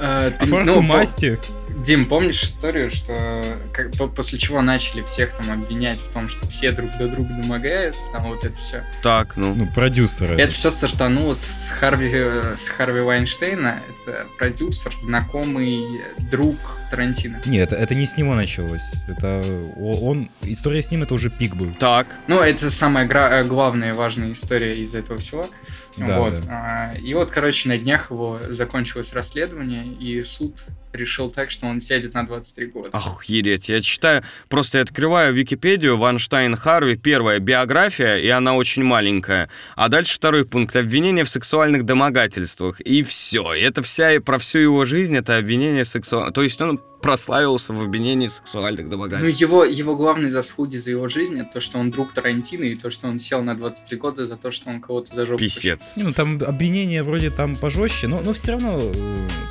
А, Аппарату ну, по- масти. Дим, помнишь историю, что как- по- после чего начали всех там обвинять в том, что все друг до друга домогаются, там вот это все. Так, ну. Ну, продюсеры. Это все стартануло с Харви, с Харви Вайнштейна. Это продюсер, знакомый друг Тарантино. Нет, это, это не с него началось. Это он. История с ним это уже пик был. Так. Ну, это самая гра- э, главная важная история из этого всего. Да, вот. да. а, И вот, короче, на днях его закончилось расследование, и суд решил так, что он сядет на 23 года. Охереть, я читаю, просто я открываю Википедию, Ванштайн Харви, первая биография, и она очень маленькая. А дальше второй пункт, обвинение в сексуальных домогательствах. И все, это вся, и про всю его жизнь, это обвинение в сексуальных... То есть он прославился в обвинении сексуальных Ну, домогательствах. его, его главные заслуги за его жизнь это то, что он друг Тарантино, и то, что он сел на 23 года за то, что он кого-то за жопу Писец. Не, ну там обвинения вроде там пожестче, но, но все равно, э,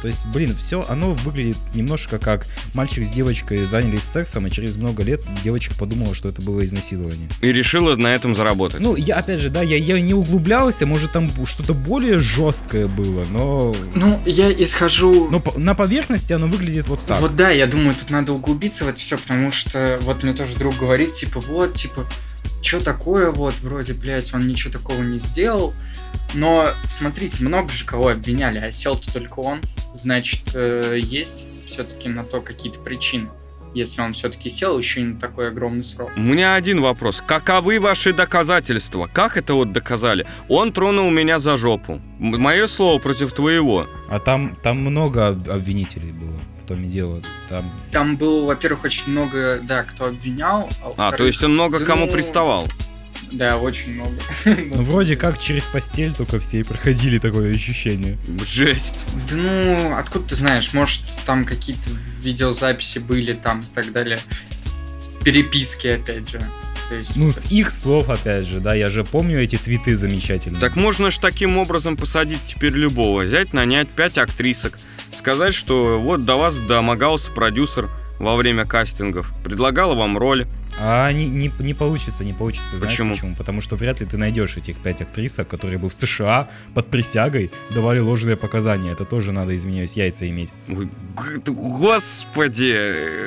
то есть, блин, все, оно выглядит немножко как мальчик с девочкой занялись сексом, и через много лет девочка подумала, что это было изнасилование. И решила на этом заработать. Ну, я опять же, да, я, я не углублялся, может там что-то более жесткое было, но, Ну, я исхожу... но по- на поверхности оно выглядит вот так. Вот да, я думаю, тут надо углубиться в это все, потому что вот мне тоже друг говорит, типа, вот, типа, что такое, вот, вроде, блядь, он ничего такого не сделал. Но, смотрите, много же кого обвиняли, а сел-то только он. Значит, э, есть все-таки на то какие-то причины. Если он все-таки сел еще и на такой огромный срок. У меня один вопрос. Каковы ваши доказательства? Как это вот доказали? Он тронул меня за жопу. Мое слово против твоего. А там, там много об- обвинителей было, в том и дело. Там Там было, во-первых, очень много, да, кто обвинял. А, А, то есть он много да кому ну, приставал. Да, очень много. Ну, вроде как через постель только все и проходили такое ощущение. Жесть. Да ну, откуда ты знаешь, может, там какие-то видеозаписи были там и так далее. Переписки, опять же. Есть, Ну, с их слов, опять же, да, я же помню эти твиты замечательные. Так можно ж таким образом посадить теперь любого. Взять, нанять пять актрисок. Сказать, что вот до вас домогался продюсер во время кастингов. Предлагал вам роль. А не, не, не получится, не получится. Знаешь Почему? почему? Потому что вряд ли ты найдешь этих пять актрисок, которые бы в США под присягой давали ложные показания. Это тоже надо, извиняюсь, яйца иметь. Ой, господи.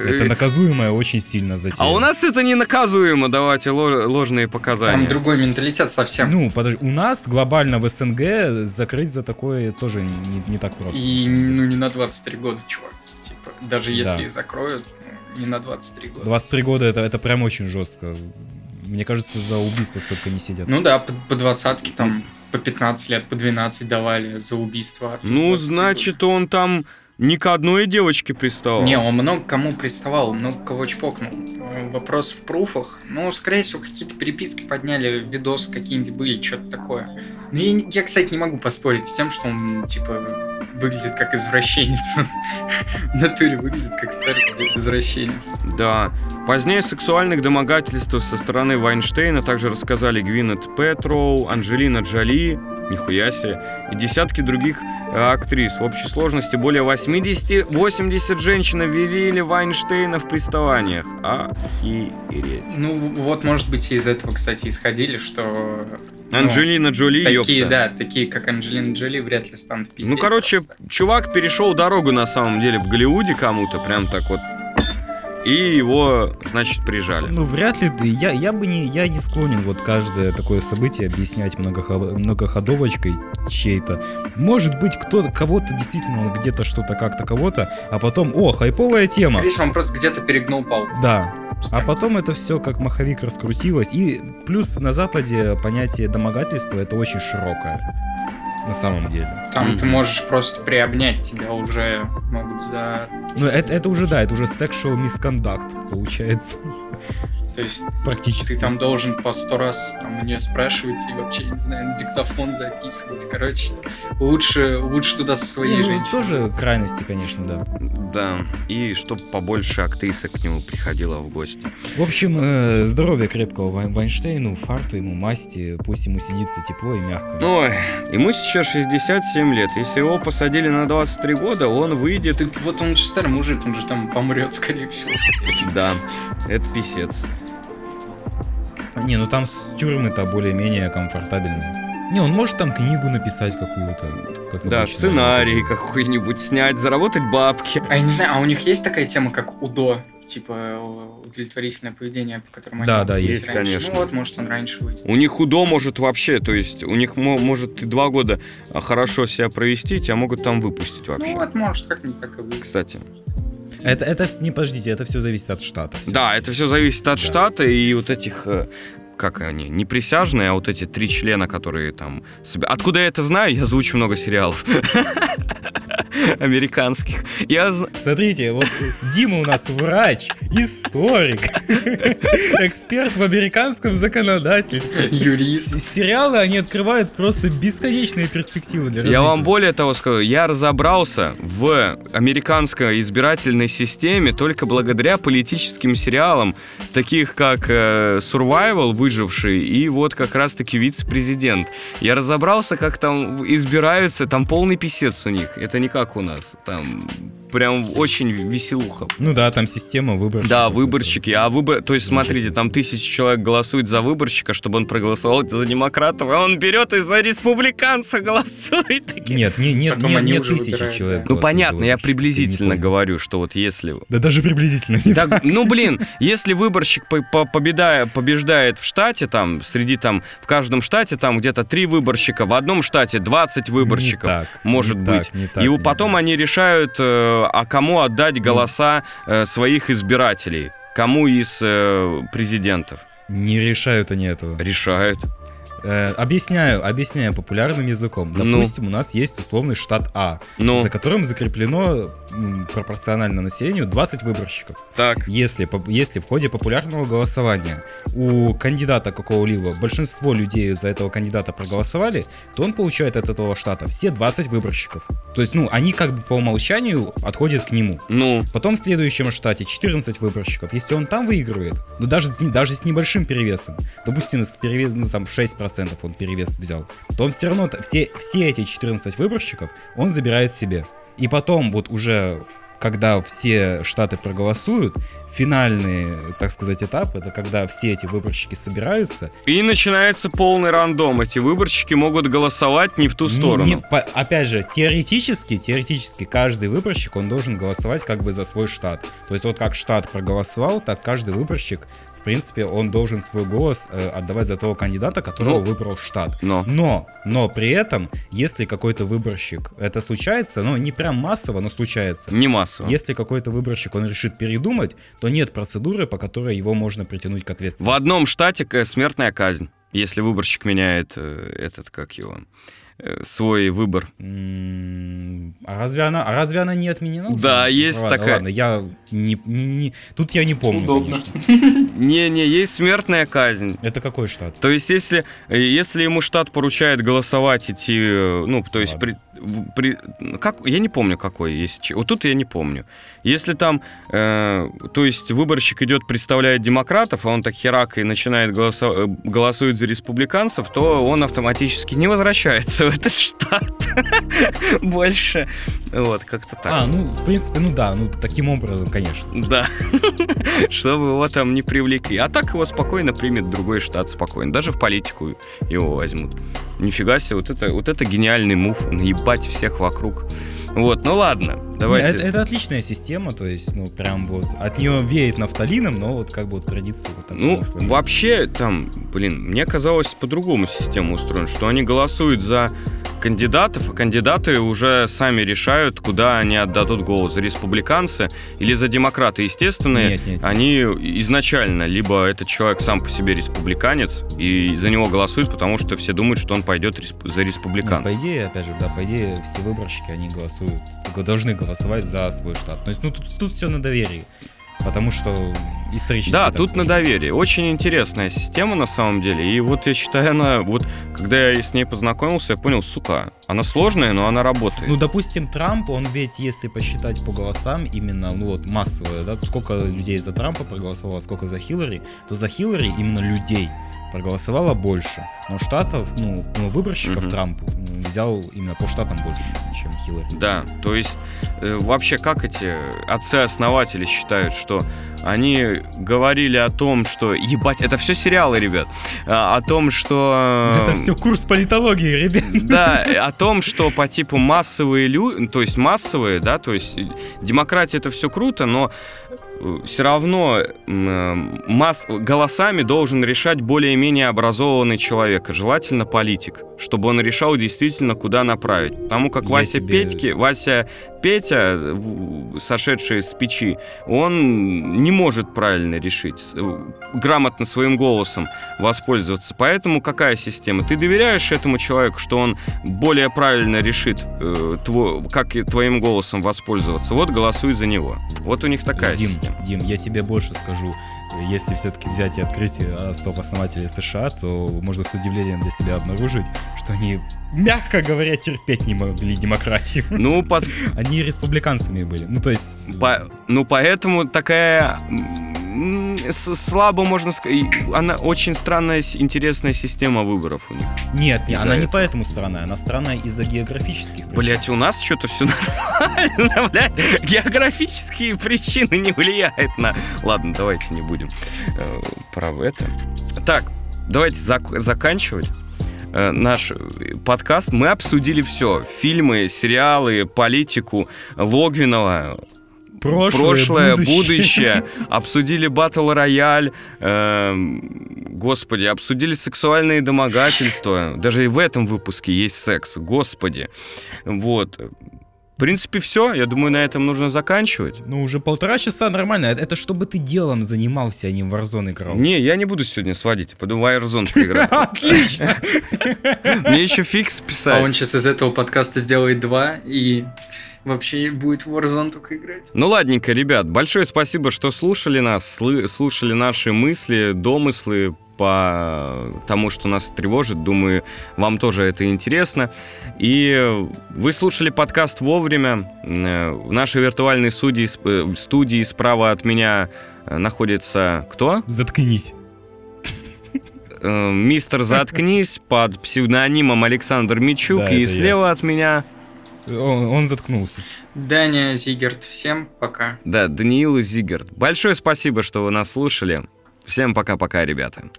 Это наказуемое очень сильно затея. А у нас это не наказуемо давать ло- ложные показания. там другой менталитет совсем. Ну, подожди, у нас глобально в СНГ закрыть за такое тоже не, не так просто. и, ну, не на 23 года, чувак. Типа, даже если Да. и закроют, не на 23 года. 23 года это, это прям очень жестко. Мне кажется, за убийство столько не сидят. Ну да, по, по двадцатке там по 15 лет, по 12 давали за убийство. Ну, 20 значит, он там ни к одной девочке приставал. Не, он много кому приставал, много кого чпокнул. Вопрос в пруфах. Ну, скорее всего, какие-то переписки подняли, видосы какие-нибудь были, что-то такое. Ну, я, я, кстати, не могу поспорить с тем, что он, типа, выглядит как извращенец. В натуре выглядит как старый извращенец. Да. Позднее сексуальных домогательств со стороны Вайнштейна также рассказали Гвинет Петроу, Анджелина Джоли, нихуя себе, и десятки других э, актрис. В общей сложности более 80-80 женщин обвинили Вайнштейна в приставаниях. Охереть. Ну, вот, может быть, и из этого, кстати, исходили, что... ну, Анджелина Джоли, Такие, ёпта. да, такие, как Анджелина Джоли, вряд ли станут пиздеть. Ну, короче, просто. чувак перешел дорогу на самом деле в Голливуде кому-то, прям так вот. И его, значит, прижали. Ну, вряд ли. ты- Я, я бы не, я не склонен вот каждое такое событие объяснять многохо- многоходовочкой чьей-то. Может быть, кто кого-то действительно где-то что-то как-то кого-то, а потом, о, хайповая тема. Скорее всего, он просто где-то перегнул палку. Да. А потом это все как маховик раскрутилось. И плюс на Западе понятие домогательства это очень широкое. На самом деле. Там Мгм. ты можешь просто приобнять, тебя уже могут за... Ну, это, это уже, да, это уже sexual misconduct, получается. То есть Практически. ты там должен по сто раз там у нее спрашивать и вообще, не знаю, на диктофон записывать. Короче, лучше, лучше туда со своей Не, ну, женщиной. тоже крайности, конечно, да. Да. И чтоб побольше актрисок к нему приходило в гости. В общем, э, здоровья крепкого Вай- Вайнштейну, фарту ему, масти, пусть ему сидится тепло и мягко. Ой, ему сейчас 67 лет. Если его посадили на 23 года, он выйдет... Ты, вот он же старый мужик, он же там помрет, скорее всего. Да, это писец. Не, ну там с тюрьмы-то более-менее комфортабельные. Не, он может там книгу написать какую-то. как Да, обычно. сценарий какой-нибудь снять, заработать бабки. А я не знаю, а у них есть такая тема, как УДО? Типа удовлетворительное поведение, по которому Да, они да, есть, раньше. конечно. Ну вот, может, он раньше выйдет. У них худо может вообще, то есть у них мо- может и два года а, хорошо себя провести, тебя могут там выпустить Ну вообще. вот, может, как-нибудь так и выйдет. Кстати. Это, это, не подождите, это все зависит от штата. всё. Да, это все зависит от Да. штата и вот этих, э, как они, не присяжные, а вот эти три члена, которые там... себя- Откуда я это знаю? Я звучу много сериалов. Американских. Я Смотрите, вот Дима у нас врач, историк, эксперт в американском законодательстве. Юрист. Сериалы, они открывают просто бесконечные перспективы для Я вам развития. более того скажу, я разобрался в американской избирательной системе только благодаря политическим сериалам, таких как э, Survival, выживший, и вот как раз-таки вице-президент. Я разобрался, как там избираются, там полный писец у них. Это не как у нас. Там прям очень веселуха. Ну да, там система выборщиков. Да, выборщики. А выбор... То есть, смотрите, там тысяча человек голосует за выборщика, чтобы он проголосовал за демократов, а он берет и за республиканца голосует. Нет, не, нет, Потом нет, нет тысячи выбирают, человек. да. Ну понятно, я приблизительно говорю, что вот если... Да даже приблизительно не Так, ну блин, если выборщик по- по- победая- побеждает в штате, там, среди там, в каждом штате там где-то три выборщика, в одном штате 20 выборщиков, Не так, может не быть. так, не так, и потом они решают, э, а кому отдать голоса э, своих избирателей, кому из э, президентов. Не решают они этого. Решают. Э, объясняю, объясняю популярным языком. Ну. Допустим, у нас есть условный штат А, Ну, за которым закреплено м, пропорционально населению 20 выборщиков. так. Если, если в ходе популярного голосования у кандидата какого-либо большинство людей за этого кандидата проголосовали, то он получает от этого штата все 20 выборщиков. То есть, ну, они как бы по умолчанию отходят к нему. Ну, Потом в следующем штате 14 выборщиков. Если он там выигрывает, ну даже даже с небольшим перевесом, допустим, с перевес, ну там 6% он перевес взял, то он все равно, все, все эти 14 выборщиков он забирает себе. И потом вот уже, когда все штаты проголосуют, финальный, так сказать, этап, это когда все эти выборщики собираются. и начинается полный рандом. Эти выборщики могут голосовать не в ту Не- сторону. не по- опять же, теоретически, теоретически каждый выборщик, он должен голосовать как бы за свой штат. То есть вот как штат проголосовал, так каждый выборщик принципе, он должен свой голос э, отдавать за того кандидата, которого Ну, выбрал штат. Но. Но, но при этом, если какой-то выборщик, это случается, ну, не прям массово, но случается. Не массово. Если какой-то выборщик, он решит передумать, то нет процедуры, по которой его можно притянуть к В ответственности. одном штате э, смертная казнь, если выборщик меняет э, этот, как его, свой выбор. А разве она, а разве она не отменена? уже? Да, есть ладно, такая. Ладно, я не, не- не- тут я не помню, Удобно. конечно. Не-не, есть смертная казнь. Это какой штат? То есть, если, э, если ему штат поручает голосовать, идти, э, ну, то есть, при, при- как, я не помню, какой есть. Вот тут я не помню. Если там, э, то есть, выборщик идет, представляет демократов, а он так херак и начинает голосо- э, голосует за республиканцев, то он автоматически не возвращается в этот штат больше. Вот, как-то так. А, ну, в принципе, ну да, ну таким образом, конечно. Да. Чтобы его там не привлекли. А так его спокойно примет другой штат спокойно. Даже в политику его возьмут. Нифига себе, вот это, вот это гениальный мув. Наебать всех вокруг. Вот, ну ладно, давайте. Это, это отличная система, то есть, ну, прям вот от нее веет нафталином, но вот как бы вот традиция вот так Ну, вообще, там, блин, мне казалось, по-другому система устроена, что они голосуют за кандидатов, а кандидаты уже сами решают, куда они отдадут голос, за республиканцы или за демократы. Естественно, Нет, нет, они изначально, либо этот человек сам по себе республиканец, и за него голосуют, потому что все думают, что он пойдет за Ну, республиканцев. по идее, опять же, да, по идее, все выборщики, они голосуют, г- должны голосовать за свой штат. То есть, ну, тут, тут все на доверии. Потому что исторически Да, тут на сложилось. доверие. Очень интересная система на самом деле. И вот я считаю, она, вот когда я с ней познакомился, я понял, сука, она сложная, но она работает. Ну, допустим, Трамп, он ведь, если посчитать по голосам, именно, ну вот, массовое, да, сколько людей за Трампа проголосовало, сколько за Хиллари, то за Хиллари именно людей проголосовало больше. Но штатов, ну, ну, выборщиков Мгм. Трамп взял именно по штатам больше, чем Хиллари. Да, то есть э, вообще как эти отцы-основатели считают, что они говорили о том, что... Ебать, это все сериалы, ребят. А, О том, что... Это все курс политологии, ребят. Да, о том, что по типу массовые люди, то есть массовые, да, то есть э, демократия это все круто, но все равно масс... голосами должен решать более-менее образованный человек, желательно политик, чтобы он решал действительно, куда направить. Потому как Я Вася тебе- Петьки, Вася Петя, сошедший с печи, он не может правильно решить, э, грамотно своим голосом воспользоваться. Поэтому какая система? Ты доверяешь этому человеку, что он более правильно решит, э, тво- как и твоим голосом воспользоваться? Вот голосуй за него. Вот у них такая Дим, система. Дим, я тебе больше скажу. Если все-таки взять и открыть стоп-основателей США, то можно с удивлением для себя обнаружить, что они, мягко говоря, терпеть не могли демократию. Ну, под- Они республиканцами были. Ну, то есть... по- ну, поэтому такая слабо можно сказать. Она очень странная, интересная система выборов у них. Нет, не, она не этого. поэтому странная, она странная из-за географических причин. Блять, у нас что-то все нормально, блядь. Географические причины не влияют на... Ладно, давайте не будем э, про это. Так, давайте зак- заканчивать э, наш э, подкаст. Мы обсудили все. Фильмы, сериалы, политику, Логвинова, Прошлое, будущее. Обсудили батл рояль, эм, господи, обсудили сексуальные домогательства. Даже и в этом выпуске есть секс, господи. Вот. В принципе, все. Я думаю, на этом нужно заканчивать. Ну, уже полтора часа нормально. Это, это чтобы ты делом занимался, а не в Warzone играл. Не, я не буду сегодня сводить, я пойду в Warzone поиграть. Отлично! Мне еще фикс А писать. он сейчас из этого подкаста сделает два и вообще будет в Warzone только играть. Ну ладненько, ребят, большое спасибо, что слушали нас, слы- слушали наши мысли, домыслы по тому, что нас тревожит. Думаю, вам тоже это интересно. И вы слушали подкаст вовремя. Э, В нашей виртуальной студии, студии справа от меня э, находится кто? Заткнись. Э, Мистер Заткнись под псевдонимом Александр Мичук. Да, и это я. слева от меня, Он, он заткнулся. Даня Зигерт, всем пока. да, Даниил Зигард. Большое спасибо, что вы нас слушали. Всем пока-пока, ребята.